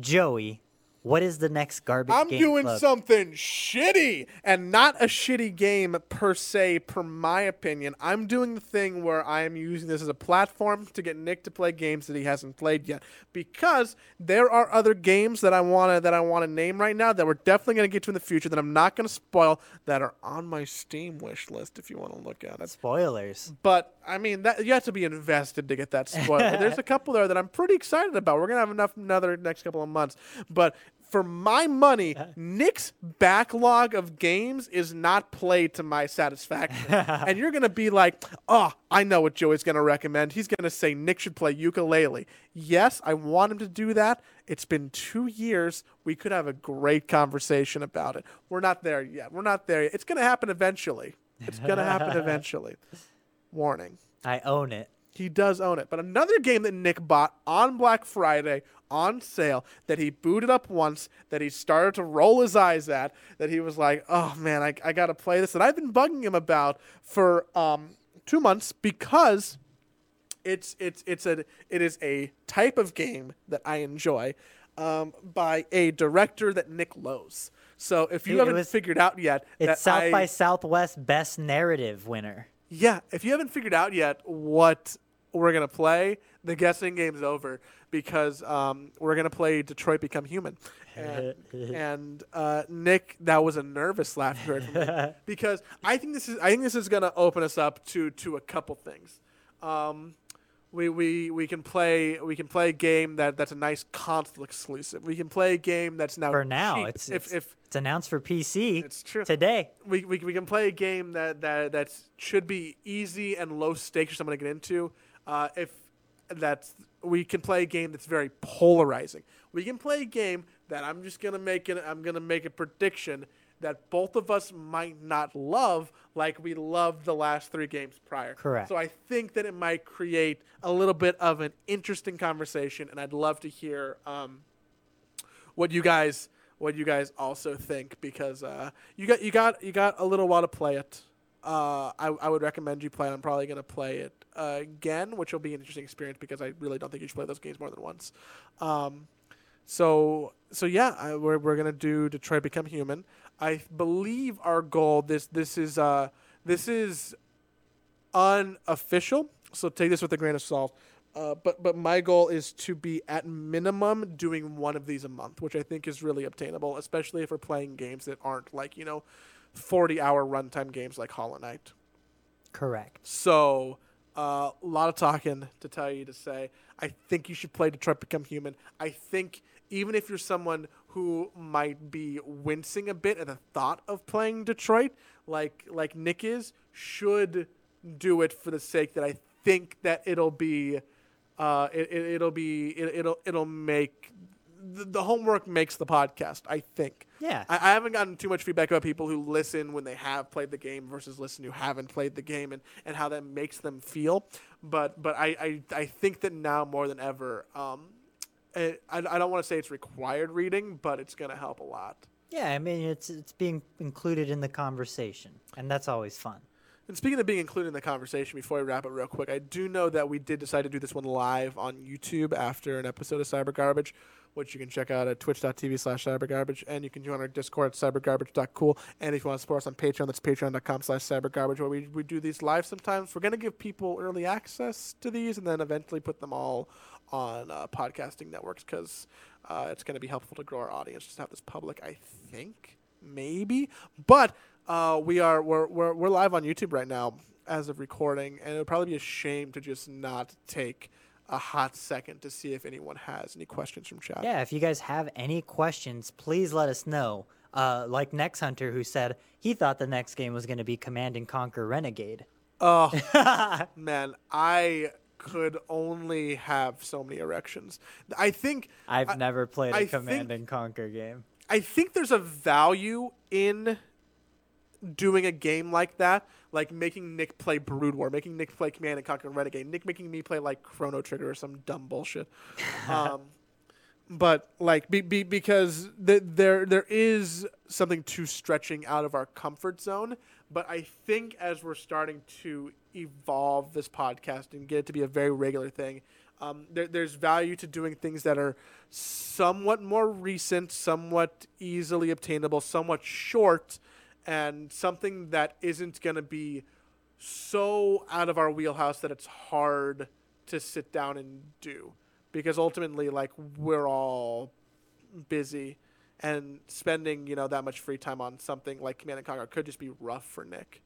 Joey, what is the next Garbage game? I'm doing Club? something shitty and not a shitty game per se, per my opinion. I'm doing the thing where I am using this as a platform to get Nick to play games that he hasn't played yet. Because there are other games that I wanna that I wanna name right now that we're definitely gonna get to in the future that I'm not gonna spoil that are on my Steam wish list if you want to look at it. Spoilers. But I mean, that you have to be invested to get that spoiler. There's a couple there that I'm pretty excited about. We're gonna have enough another next couple of months. But for my money, Nick's backlog of games is not played to my satisfaction. and you're gonna be like, "Oh, I know what Joey's gonna recommend. He's gonna say Nick should play ukulele." Yes, I want him to do that. It's been two years. We could have a great conversation about it. We're not there yet. We're not there yet. It's gonna happen eventually. It's gonna happen eventually. Warning. I own it. He does own it. But another game that Nick bought on Black Friday on sale that he booted up once, that he started to roll his eyes at, that he was like, oh man, I, I got to play this. And I've been bugging him about for um, two months because It's it's it's a it is a type of game that I enjoy, um, by a director that Nick loves. So if you it haven't was- figured out yet, that It's South I- by Southwest Best Narrative winner. yeah, if you haven't figured out yet what we're gonna play, the guessing game's over because um, we're gonna play Detroit Become Human, and, and uh, Nick, that was a nervous laughter me because I think this is I think this is gonna open us up to to a couple things. Um, we, we we can play we can play a game that, that's a nice console exclusive. We can play a game that's now For now, cheap. it's, if it's if it's announced for PC it's true today. we, we, we can play a game that that that's should be easy and low stakes for someone to get into. Uh, if that's we can play a game that's very polarizing. We can play a game that I'm just gonna make it. I'm gonna make a prediction that both of us might not love like we loved the last three games prior. Correct. So I think that it might create a little bit of an interesting conversation, and I'd love to hear um, what you guys what you guys also think because uh, you got you got you got a little while to play it. Uh, I, I would recommend you play it. I'm probably gonna play it uh, again, which will be an interesting experience because I really don't think you should play those games more than once. Um, so so yeah, I, we're we're gonna do Detroit Become Human. I believe our goal this this is uh this is unofficial, so take this with a grain of salt. Uh, but but my goal is to be at minimum doing one of these a month, which I think is really obtainable, especially if we're playing games that aren't like you know, forty hour runtime games like Hollow Knight. Correct. So a lot of talking to tell you to say. I think you should play Detroit Become Human. I think even if you're someone who might be wincing a bit at the thought of playing Detroit, like like Nick is, should do it for the sake that I think that it'll be, uh, it, it, it'll be, it, it'll it'll make the, the homework makes the podcast. I think. Yeah. I, I haven't gotten too much feedback about people who listen when they have played the game versus listen who haven't played the game and, and how that makes them feel. But but I, I, I think that now more than ever, um, it, I, I don't want to say it's required reading, but it's going to help a lot. Yeah, I mean it's it's being included in the conversation, and that's always fun. And speaking of being included in the conversation, before we wrap it real quick, I do know that we did decide to do this one live on YouTube after an episode of Cyber Garbage, which you can check out at twitch.tv slash cybergarbage. And you can join our Discord at cybergarbage.cool. And if you want to support us on Patreon, that's patreon.com slash cybergarbage, where we, we do these live sometimes. We're going to give people early access to these and then eventually put them all on uh, podcasting networks because uh, it's going to be helpful to grow our audience just have this public, I think, maybe. But uh, we are we're, we're we're live on YouTube right now as of recording, and it would probably be a shame to just not take a hot second to see if anyone has any questions from chat. Yeah, if you guys have any questions, please let us know. Uh, like Next Hunter, who said he thought the next game was going to be Command and Conquer Renegade. Oh man, I could only have so many erections. I think I've I- never played a I Command think- and Conquer game. I think there's a value in doing a game like that, like making Nick play Brood War, making Nick play Command and Conquer Renegade, Nick making me play like Chrono Trigger or some dumb bullshit. um, but like be, be, because th- there there is something to stretching out of our comfort zone. But I think as we're starting to evolve this podcast and get it to be a very regular thing, um, there, there's value to doing things that are somewhat more recent, somewhat easily obtainable, somewhat short, and something that isn't going to be so out of our wheelhouse that it's hard to sit down and do. Because ultimately, like, we're all busy and spending, you know, that much free time on something like Command and Conquer could just be rough for Nick.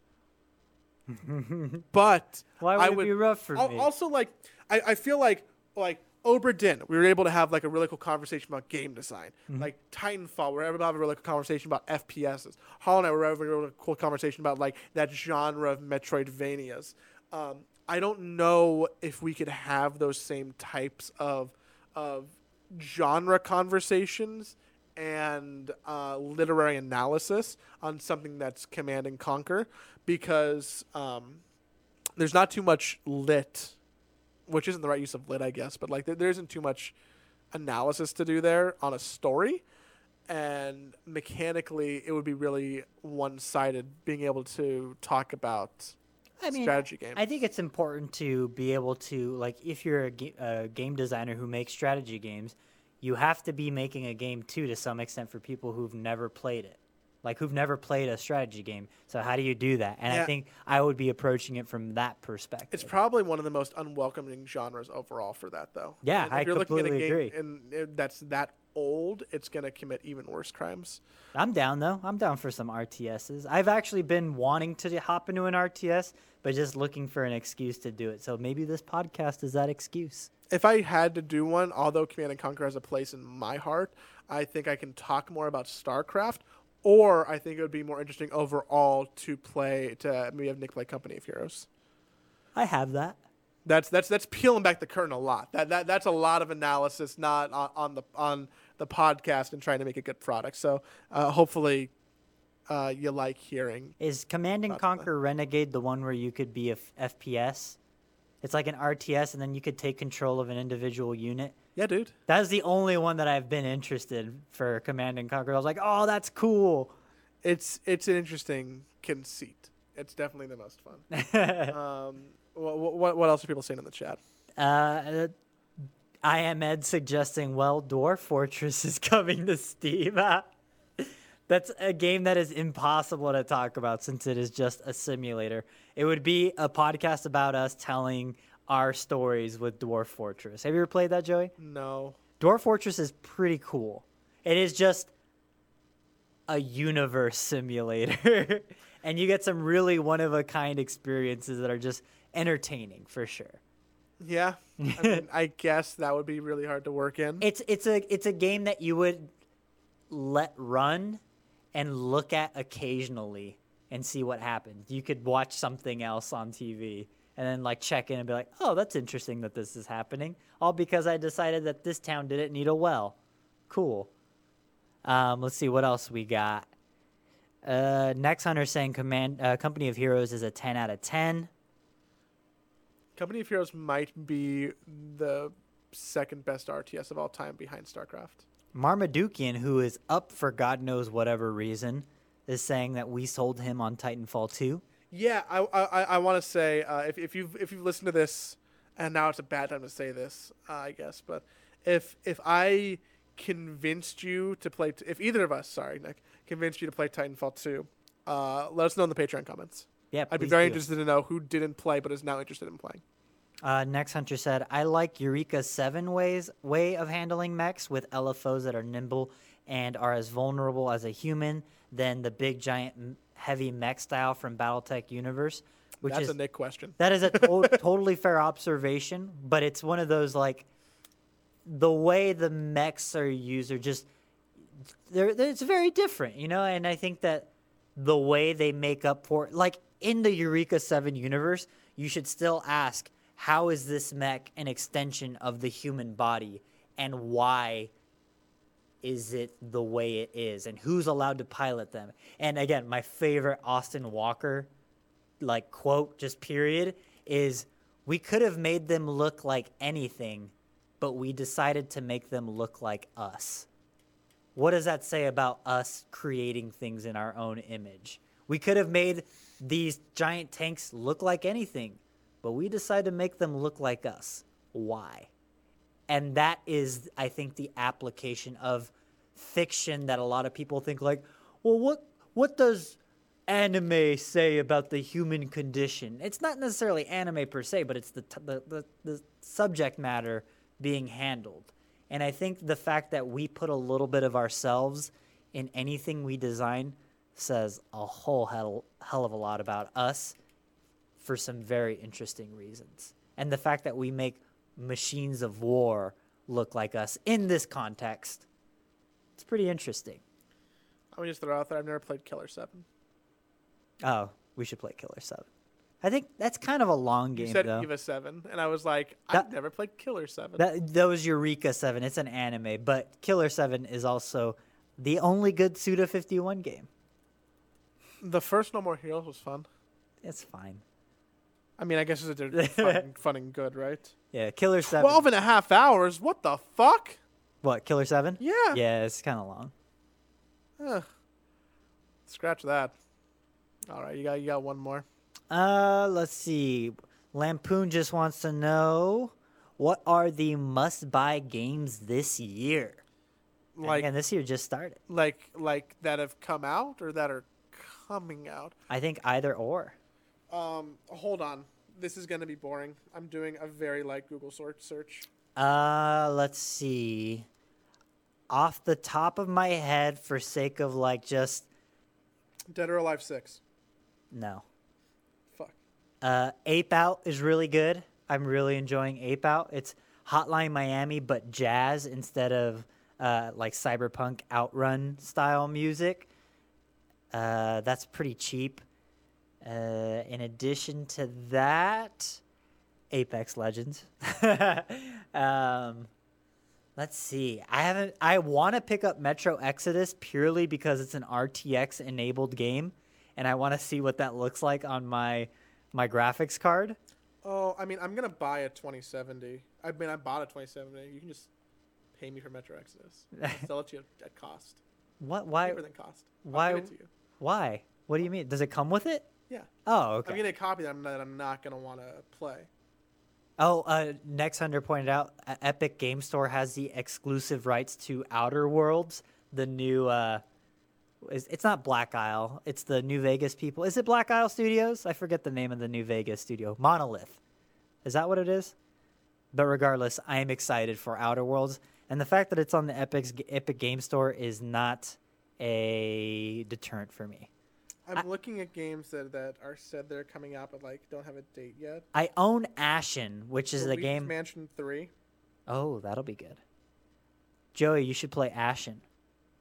but Why would I it be rough for me? Also, like, I, I feel like like Obra Dinn, we were able to have like a really cool conversation about game design. Mm-hmm. Like Titanfall, we were able to have a really cool conversation about FPSs. Hollow Knight, we were able to have a really cool conversation about like that genre of Metroidvanias. Um, I don't know if we could have those same types of of genre conversations and uh, literary analysis on something that's Command and Conquer because um, there's not too much lit, which isn't the right use of lit, I guess, but like there, there isn't too much analysis to do there on a story. And mechanically, it would be really one sided being able to talk about I mean, strategy game. I think it's important to be able to like if you're a, ga- a game designer who makes strategy games, you have to be making a game too to some extent for people who've never played it. Like who've never played a strategy game. So how do you do that? And Yeah. I think I would be approaching it from that perspective. It's probably one of the most unwelcoming genres overall for that, though. Yeah, And I you're looking at a completely game agree. and that's that old, it's gonna commit even worse crimes. I'm down though. I'm down for some RTSs. I've actually been wanting to hop into an RTS, but just looking for an excuse to do it. So maybe this podcast is that excuse. If I had to do one, although Command and Conquer has a place in my heart, I think I can talk more about StarCraft, or I think it would be more interesting overall to play to maybe have Nick play Company of Heroes. I have that. That's that's that's peeling back the curtain a lot. That that that's a lot of analysis, not on, on the on the podcast and trying to make a good product. So uh, hopefully, uh, you like hearing. Is Command and Conquer Renegade the one where you could be a f- FPS? It's like an RTS, and then you could take control of an individual unit. Yeah, dude. That is the only one that I've been interested for Command and Conquer. I was like, oh, that's cool. It's it's an interesting conceit. It's definitely the most fun. um, what, what what else are people saying in the chat? uh, I am Ed suggesting, well, Dwarf Fortress is coming to Steam. That's a game that is impossible to talk about since it is just a simulator. It would be a podcast about us telling our stories with Dwarf Fortress. Have you ever played that, Joey? No. Dwarf Fortress is pretty cool. It is just a universe simulator. and you get some really one of a kind experiences that are just entertaining for sure. Yeah. I, mean, I guess that would be really hard to work in. It's it's a it's a game that you would let run and look at occasionally and see what happens. You could watch something else on TV and then like check in and be like, "Oh, that's interesting that this is happening." All because I decided that this town didn't need a well. Cool. Um, let's see what else we got. Uh, Next Hunter saying Command uh, Company of Heroes is a 10 out of 10. Company of Heroes might be the second best RTS of all time behind StarCraft. Marmadukian, who is up for God knows whatever reason, is saying that we sold him on Titanfall 2. Yeah, I I, I want to say uh, if if you've if you've listened to this, and now it's a bad time to say this, uh, I guess, but if if I convinced you to play, t- if either of us, sorry, Nick, convinced you to play Titanfall two, uh, let us know in the Patreon comments. Yeah, I'd be very do. interested to know who didn't play but is now interested in playing. Uh, Next Hunter said, I like Eureka's seven ways way of handling mechs with LFOs that are nimble and are as vulnerable as a human than the big giant heavy mech style from BattleTech Universe, which That's is a Nick question. That is a to- totally fair observation, but it's one of those like the way the mechs are used are just they're, they're- it's very different, you know. And I think that the way they make up for like in the Eureka Seven universe, you should still ask how is this mech an extension of the human body, and why is it the way it is, and who's allowed to pilot them? And again, my favorite Austin Walker like quote just period is we could have made them look like anything but we decided to make them look like us. What does that say about us creating things in our own image? We could have made these giant tanks look like anything but we decided to make them look like us. Why and that is i think the application of fiction that a lot of people think like well what what does anime say about the human condition it's not necessarily anime per se but it's the t- the, the, the subject matter being handled and i think the fact that we put a little bit of ourselves in anything we design says a whole hell, hell of a lot about us for some very interesting reasons. And the fact that we make machines of war look like us in this context, it's pretty interesting. Let me just throw out there. I've never played Killer Seven. Oh, we should play Killer 7. I think that's kind of a long game. You said though. Eva Seven, and I was like, That- I've never played Killer Seven. That, that was Eureka 7. It's an anime, but Killer 7 is also the only good Suda 51 game. the first No More Heroes was fun. It's fine. I mean, I guess it's a fun, fun and good, right? Yeah, Killer 7. 12 and a half hours? What the fuck? What, Killer 7? Yeah. Yeah, it's kind of long. Ugh. Scratch that. All right, you got you got one more. Uh, let's see. Lampoon just wants to know what are the must-buy games this year. Like and this year just started. like like that have come out or that are coming out. I think either or. Um, hold on. This is gonna be boring. I'm doing a very light Google search. Search. Uh, let's see. Off the top of my head, for sake of like just Dead or Alive Six. no. Fuck. Uh, Ape Out is really good. I'm really enjoying Ape Out. It's Hotline Miami, but jazz instead of uh, like cyberpunk outrun style music. Uh, that's pretty cheap. Uh, in addition to that, Apex Legends. um, let's see. I haven't. I want to pick up Metro Exodus purely because it's an RTX enabled game, and I want to see what that looks like on my my graphics card. Oh, I mean, I'm gonna buy a 2070. I mean, I bought a 2070. You can just pay me for Metro Exodus. I'll sell it to you at cost. What? Why? Cheaper than cost. I'll why- give it to you. Why? What do you mean? Does it come with it? Yeah. Oh, okay. I'm getting a copy that I'm not, that I'm not gonna want to play. Oh, uh, Next Hunter pointed out uh, Epic Game Store has the exclusive rights to Outer Worlds, the new. Uh, is- it's not Black Isle. It's the New Vegas people. Is it Black Isle Studios? I forget the name of the New Vegas studio. Monolith. Is that what it is? But regardless, I am excited for Outer Worlds, and the fact that it's on the Epic's Epic Game Store is not a deterrent for me. I'm looking at games that, that are said they're coming out but like don't have a date yet. I own Ashen, which is the Luigi's game. Mansion Three. Oh, that'll be good. Joey, you should play Ashen.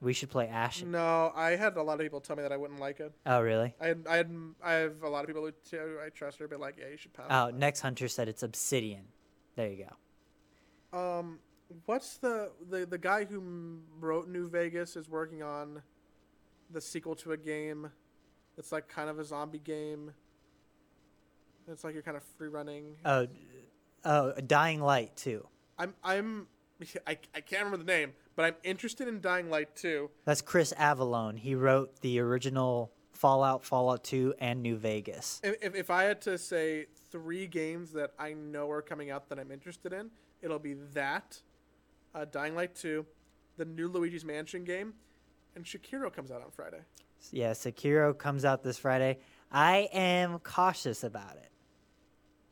We should play Ashen. No, I had a lot of people tell me that I wouldn't like it. Oh, really? I had, I had, I have a lot of people who t- I trust her, but like, yeah, you should pass. Oh, Next Hunter said it's Obsidian. There you go. Um, what's the the the guy who wrote New Vegas is working on the sequel to a game that's like kind of a zombie game. It's like you're kind of free running. Oh, oh, Dying Light 2. I'm I'm I, I can't remember the name, but I'm interested in Dying Light 2. That's Chris Avellone. He wrote the original Fallout, Fallout 2, and New Vegas. If, if, if I had to say three games that I know are coming out that I'm interested in, it'll be that, uh, Dying Light 2, the new Luigi's Mansion game, and Sekiro comes out on Friday. Yeah, Sekiro comes out this Friday. I am cautious about it.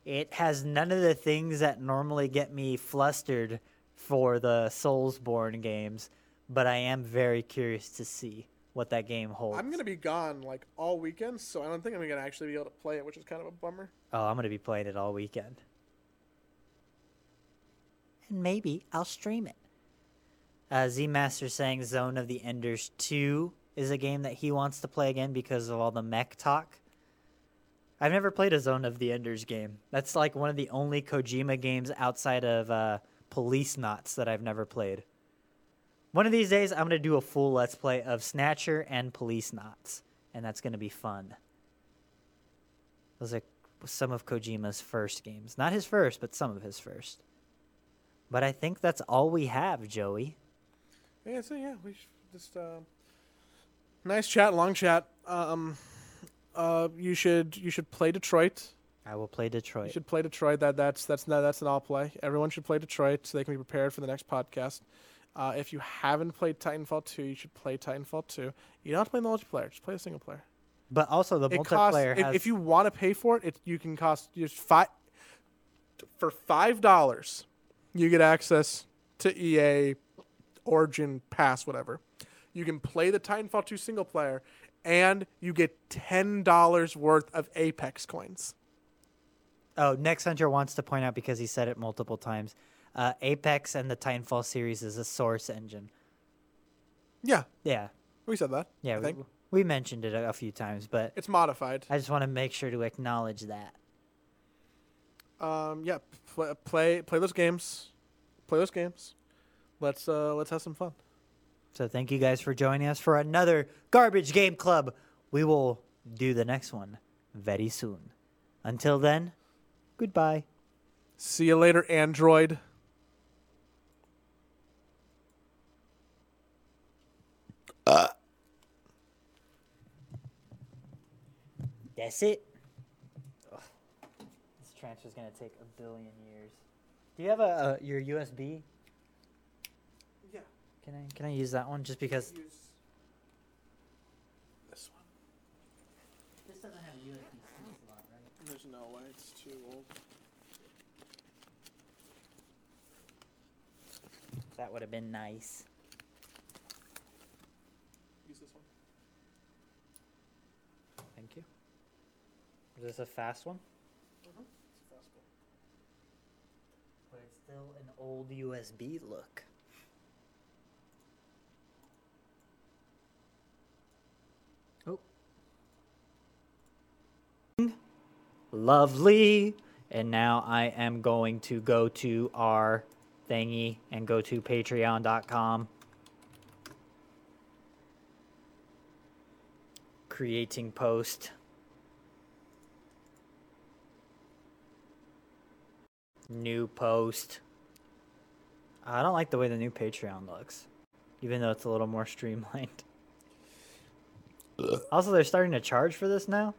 It has none of the things that normally get me flustered for the Soulsborne games, but I am very curious to see what that game holds. I'm gonna be gone like all weekend, so I don't think I'm gonna actually be able to play it, which is kind of a bummer. Oh, I'm going to be playing it all weekend. And maybe I'll stream it. Uh, Z Master saying Zone of the Enders 2 is a game that he wants to play again because of all the mech talk. I've never played a Zone of the Enders game. That's like one of the only Kojima games outside of uh, Policenauts that I've never played. One of these days, I'm going to do a full Let's Play of Snatcher and Policenauts, and that's going to be fun. Those are some of Kojima's first games. Not his first, but some of his first. But I think that's all we have, Joey. Yeah, so yeah, we should just uh, nice chat, long chat. Um, uh, you should you should play Detroit. I will play Detroit. You should play Detroit. That that's that's that's an all play. Everyone should play Detroit so they can be prepared for the next podcast. Uh, if you haven't played Titanfall 2, you should play Titanfall 2. You don't have to play the multiplayer; just play the single player. But also the it costs multiplayer if, has if you want to pay for it, it you can cost just five for five dollars. You get access to EA Origin Pass, whatever. You can play the Titanfall 2 single player, and you get ten dollars worth of Apex coins. Oh, Next Hunter wants to point out because he said it multiple times. Uh, Apex and the Titanfall series is a source engine. Yeah, Yeah, we said that. yeah, we, we mentioned it a, a few times, but it's modified. I just want to make sure to acknowledge that. Um, yeah, play, play play those games. Play those games. Let's uh let's have some fun. So thank you guys for joining us for another Garbage Game Club. We will do the next one very soon. Until then, goodbye. See you later, Android. Uh. That's it. This transfer is gonna take a billion years. Do you have a, a your USB? Yeah. Can I can I use that one just because this one. this doesn't have a USB-C slot, right? There's no way. It's too old. That would have been nice. Use this one. Thank you. Is this a fast one? Mm-hmm. It's a fast one. But it's still an old USB look. Oh. Lovely. And now I am going to go to our thingy and go to patreon.com. Creating post. New post. I don't like the way the new Patreon looks, even though it's a little more streamlined. Also, they're starting to charge for this now.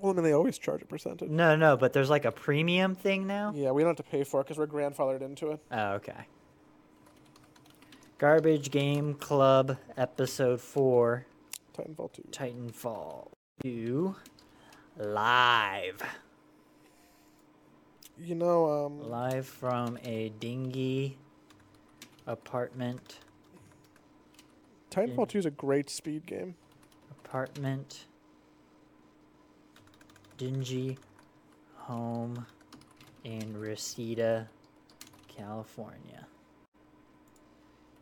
Well, I mean, they always charge a percentage. No, no, but there's like a premium thing now. Yeah, we don't have to pay for it because we're grandfathered into it. Oh, okay. Garbage Game Club episode 4 Titanfall 2. Titanfall 2 live. You know, um, Live from a dingy apartment. Titanfall 2 is a great speed game. Apartment. Dingy home in Reseda, California.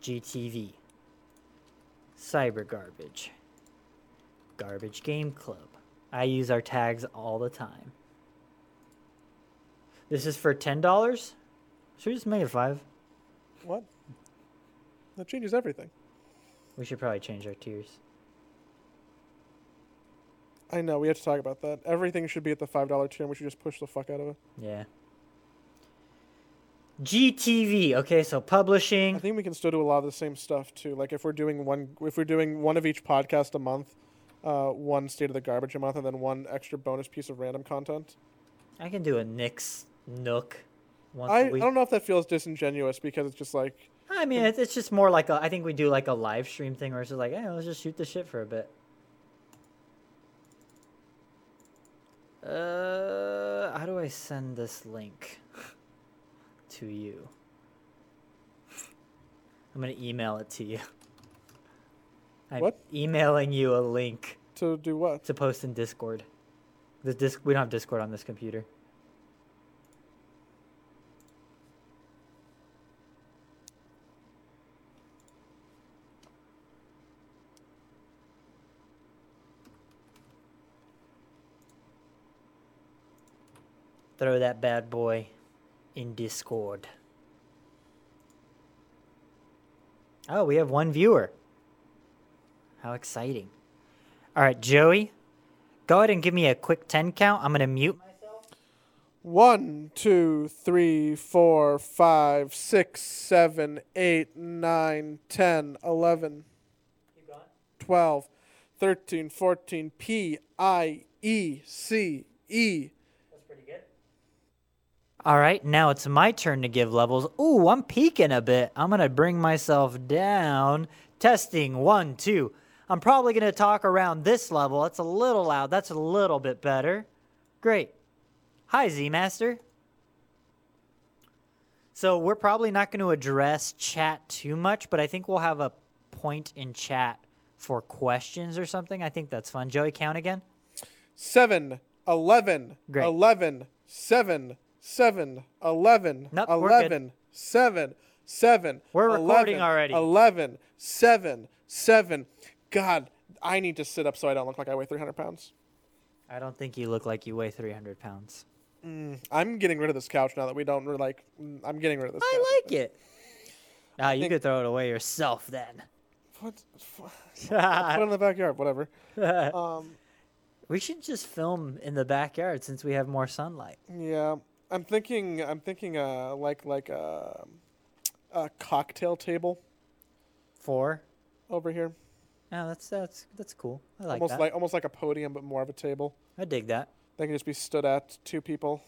GTV. Cyber Garbage. Garbage Game Club. I use our tags all the time. This is for ten dollars. Should we just make it five? What? That changes everything. We should probably change our tiers. I know, we have to talk about that. Everything should be at the $5 tier and we should just push the fuck out of it. Yeah. GTV. Okay, so publishing. I think we can still do a lot of the same stuff too. Like if we're doing one, if we're doing one of each podcast a month, uh, one state of the garbage a month, and then one extra bonus piece of random content. I can do a Nix Nook once I, a I week. I don't know if that feels disingenuous because it's just like I mean, it's, it's just more like a. I think we do like a live stream thing where it's just like, hey, let's just shoot the shit for a bit. Uh, how do I send this link to you? I'm gonna email it to you. I'm What? emailing you a link to do what? to post in Discord. The disc we don't have Discord on this computer. Throw that bad boy in Discord. Oh, we have one viewer. How exciting. All right, Joey, go ahead and give me a quick 10 count. I'm going to mute myself. One, two, three, four, five, six, seven, eight, nine, ten, eleven, twelve, thirteen, fourteen. P I E C E. That's pretty good. All right, now it's my turn to give levels. Ooh, I'm peeking a bit. I'm going to bring myself down. Testing one, two. I'm probably going to talk around this level. That's a little loud. That's a little bit better. Great. Hi, Z Master. So we're probably not going to address chat too much, but I think we'll have a point in chat for questions or something. I think that's fun. Joey, count again. Seven, eleven, Great. eleven, seven, seven, eleven, Nope, we're good. seven, seven. We're recording 11, already. Eleven, seven, seven. God, I need to sit up so I don't look like I weigh three hundred pounds. I don't think you look like you weigh 300 pounds. I'm getting rid of this couch now that we don't really like. mm, I'm getting rid of this. couch. I like it. Ah, you think- could throw it away yourself then. What? Put it in the backyard. Whatever. Um. we should just film in the backyard since we have more sunlight. Yeah, I'm thinking. I'm thinking. Uh, like like a, a cocktail table Four. over here. Oh, that's that's that's cool. I like almost that. like almost like a podium, but more of a table. I dig that. They can just be stood at two people.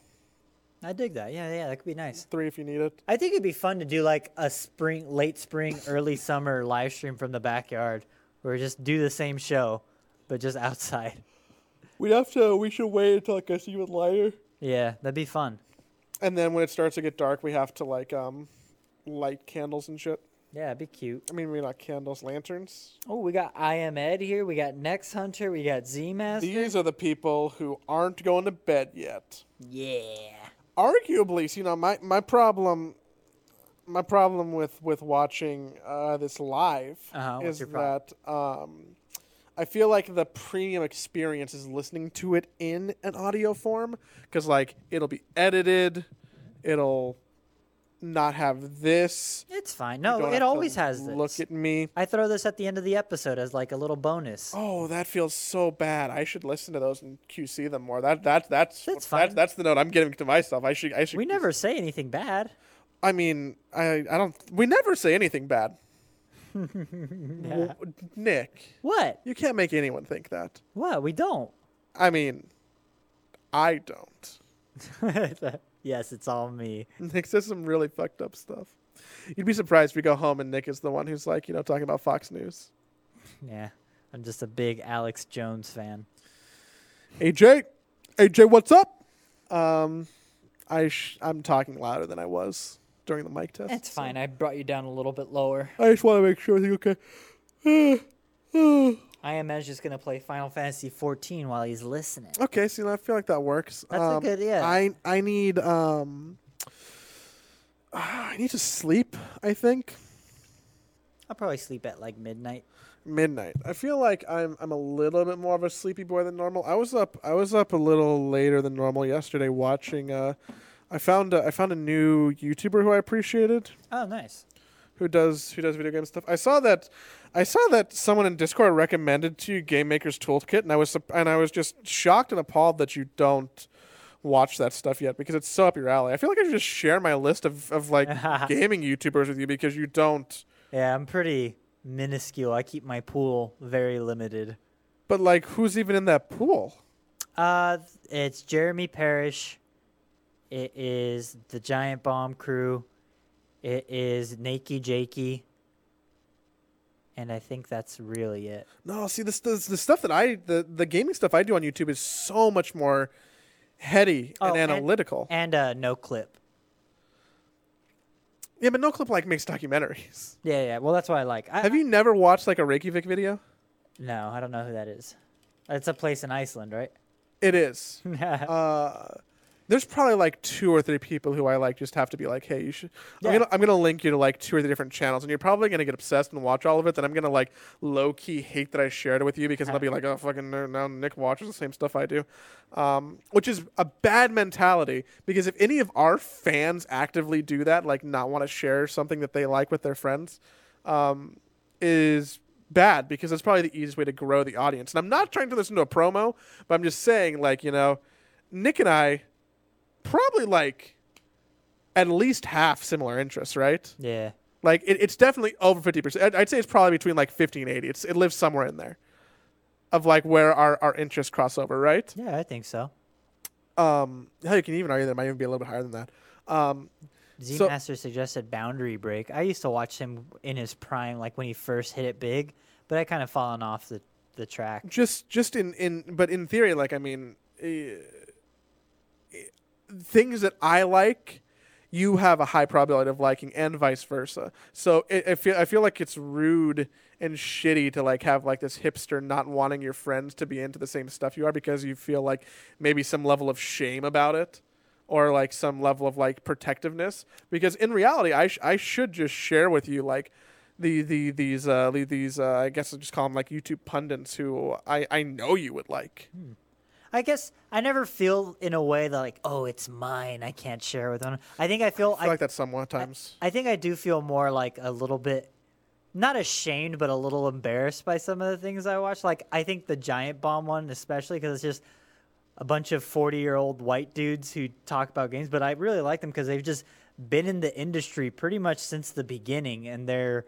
I dig that. Yeah, yeah, that could be nice. Three if you need it. I think it'd be fun to do like a spring, late spring, early summer live stream from the backyard, where we just do the same show, but just outside. We'd have to. We should wait until it gets even lighter. Yeah, that'd be fun. And then when it starts to get dark, we have to like um, light candles and shit. Yeah, it'd be cute. I mean, we not candles, lanterns. Oh, we got I am Ed here. We got Next Hunter. We got Z Master. These are the people who aren't going to bed yet. Yeah. Arguably, so, you know, my my problem, my problem with with watching uh, this live Uh-huh, is that um, I feel like the premium experience is listening to it in an audio form because like it'll be edited, it'll not have this. It's fine. No, it always has this. Look at me. I throw this at the end of the episode as like a little bonus. Oh, that feels so bad. I should listen to those and QC them more. That that that's That's that's fine. that's the note I'm giving to myself. I should I should. we never say anything bad. I mean, I I don't. We never say anything bad. Nick, What? you can't make anyone think that. What? We don't. I mean, I don't. yes, it's all me. Nick says some really fucked up stuff. You'd be surprised if we go home and Nick is the one who's like, you know, talking about Fox News. Yeah. I'm just a big Alex Jones fan. AJ, AJ, what's up? Um, I sh- I'm talking louder than I was during the mic test. It's so- fine. I brought you down a little bit lower. I just want to make sure everything okay. I am just gonna play Final Fantasy 14 while he's listening. okay, know, I feel like that works. That's a um, good- yeah. I I need um. I need to sleep. I think I'll probably sleep at like midnight. midnight. I feel like I'm I'm a little bit more of a sleepy boy than normal. I was up I was up a little later than normal yesterday watching. Uh, I found a, I found a new YouTuber who I appreciated. Oh, nice. who does who does video game stuff. I saw that I saw that someone in Discord recommended to you Game Maker's Toolkit, and I was and I was just shocked and appalled that you don't watch that stuff yet because it's so up your alley. I feel like I should just share my list of, of like gaming YouTubers with you because you don't. Yeah, I'm pretty minuscule. I keep my pool very limited. But like, who's even in that pool? Uh, it's Jeremy Parish. It is the Giant Bomb Crew. It is Nakey Jakey. And I think that's really it. No, see this, this the stuff that I the the gaming stuff I do on YouTube is so much more heady Oh, and and- analytical. And uh, Noclip. yeah, but Noclip like makes documentaries. Yeah, yeah. Well, that's what I like. I, Have you never watched like a Raycevick video? No, I don't know who that is. It's a place in Iceland, right? It is. uh, there's probably like two or three people who I like just have to be like, hey, you should. Yeah. I'm gonna I'm gonna link you to like two or three different channels, and you're probably gonna get obsessed and watch all of it. Then I'm gonna like low key hate that I shared it with you because I'll be like, oh fucking nerd, now Nick watches the same stuff I do, um, which is a bad mentality because if any of our fans actively do that, like not want to share something that they like with their friends, um, is bad because it's probably the easiest way to grow the audience. And I'm not trying to listen to a promo, but I'm just saying, like, you know, Nick and I probably like at least half similar interests, right? yeah. Like, it, it's definitely over 50%. I'd, I'd say it's probably between like 50 and 80. It's, it lives somewhere in there of like where our, our interests cross over, right? Yeah, I think so. Um, hell, you can even argue that it might even be a little bit higher than that. Um, Z So- suggested Boundary Break. I used to watch him in his prime, like when he first hit it big, but I kind of fallen off the, the track. just just in in but in theory like i mean eh, things that i like you have a high probability of liking and vice versa. So it, i feel i feel like it's rude and shitty to like have like this hipster not wanting your friends to be into the same stuff you are because you feel like maybe some level of shame about it or like some level of like protectiveness. Because in reality i sh- i should just share with you like the the these uh these uh I guess I'll just call them like YouTube pundits who I I know you would like. I guess I never feel in a way that like, oh, it's mine. I can't share with anyone. I think I feel, I feel like that somewhat times. I think I do feel more like a little bit, not ashamed, but a little embarrassed by some of the things I watch. Like I think the Giant Bomb one, especially because it's just a bunch of forty-year-old white dudes who talk about games. But I really like them because they've just been in the industry pretty much since the beginning, and they're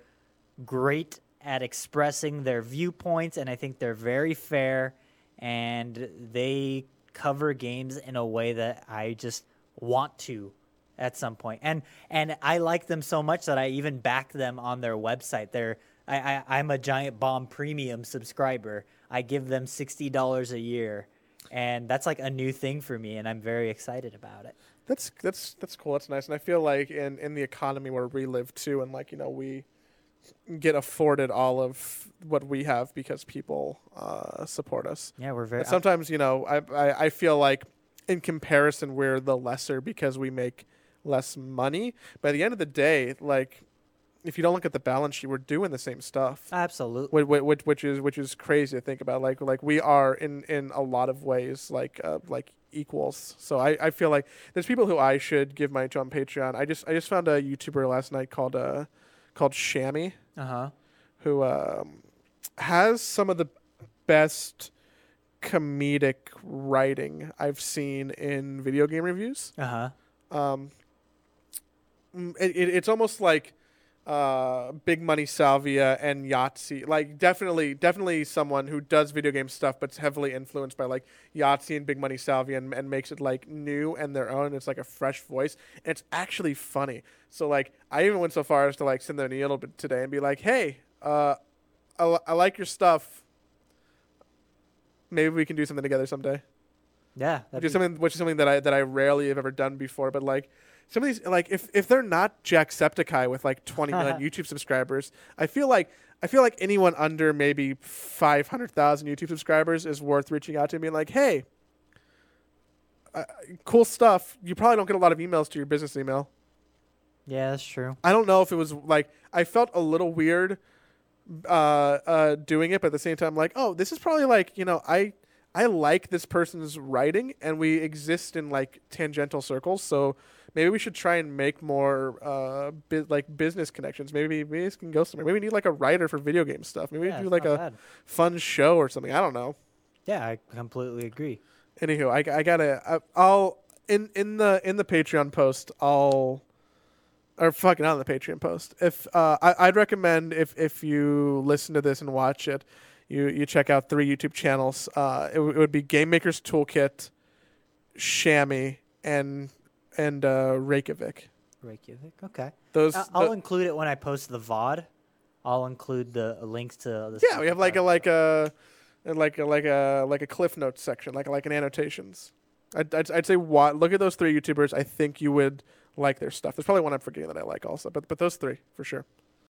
great at expressing their viewpoints, and I think they're very fair, and they cover games in a way that I just want to at some point. And and I like them so much that I even back them on their website. They're I, I I'm a Giant Bomb premium subscriber. I give them sixty dollars a year, and that's like a new thing for me, and I'm very excited about it. That's that's that's cool. That's nice. And I feel like in in the economy where we live too, and like you know we get afforded all of what we have because people uh, support us. Yeah, we're very. Sometimes you know I, I I feel like in comparison we're the lesser because we make less money. By the end of the day, like if you don't look at the balance sheet, we're doing the same stuff. absolutely. Which, which, which is which is crazy to think about. Like like we are in in a lot of ways like uh, like equals. So I, I feel like there's people who I should give my on Patreon. I just I just found a YouTuber last night called uh called Shammy Uh huh. who um, has some of the best comedic writing I've seen in video game reviews. Uh huh. Um, it, it, it's almost like uh, Big Money Salvia and Yahtzee. Like definitely, definitely someone who does video game stuff, but's heavily influenced by like Yahtzee and Big Money Salvia, and, and makes it like new and their own. It's like a fresh voice, and it's actually funny. So like, I even went so far as to like send them an email bit today and be like, "Hey, uh, I, I like your stuff. Maybe we can do something together someday." Yeah. which is something which is something that I that I rarely have ever done before. But like some of these, like if if they're not Jacksepticeye with like 20 million YouTube subscribers, I feel like I feel like anyone under maybe 500,000 YouTube subscribers is worth reaching out to and being like, hey. Uh, cool stuff. You probably don't get a lot of emails to your business email. yeah, that's true. I don't know if it was like I felt a little weird uh, uh, doing it, but at the same time, like, oh, this is probably like you know, I I like this person's writing, and we exist in like tangential circles, so maybe we should try and make more uh, bu- like business connections. Maybe maybe this can go somewhere. Maybe we need like a writer for video game stuff. Maybe yeah, we do it's like not a bad. fun show or something. I don't know. Yeah, I completely agree. Anywho, I, I gotta I, I'll in in the in the Patreon post I'll or fucking on the Patreon post. If uh, I, I'd recommend if if you listen to this and watch it, you you check out three YouTube channels. Uh, it, w- it would be Game Maker's Toolkit, Shammy, and and uh, Raycevick. Raycevick. Okay. Those I- I'll the- include it when I post the VOD. I'll include the links to the. yeah, we have like a like a like a like a like a cliff notes section, like like an annotations. I'd I'd, I'd say wa look at those three YouTubers. I think you would like their stuff. There's probably one I'm forgetting that I like also, but but those three for sure.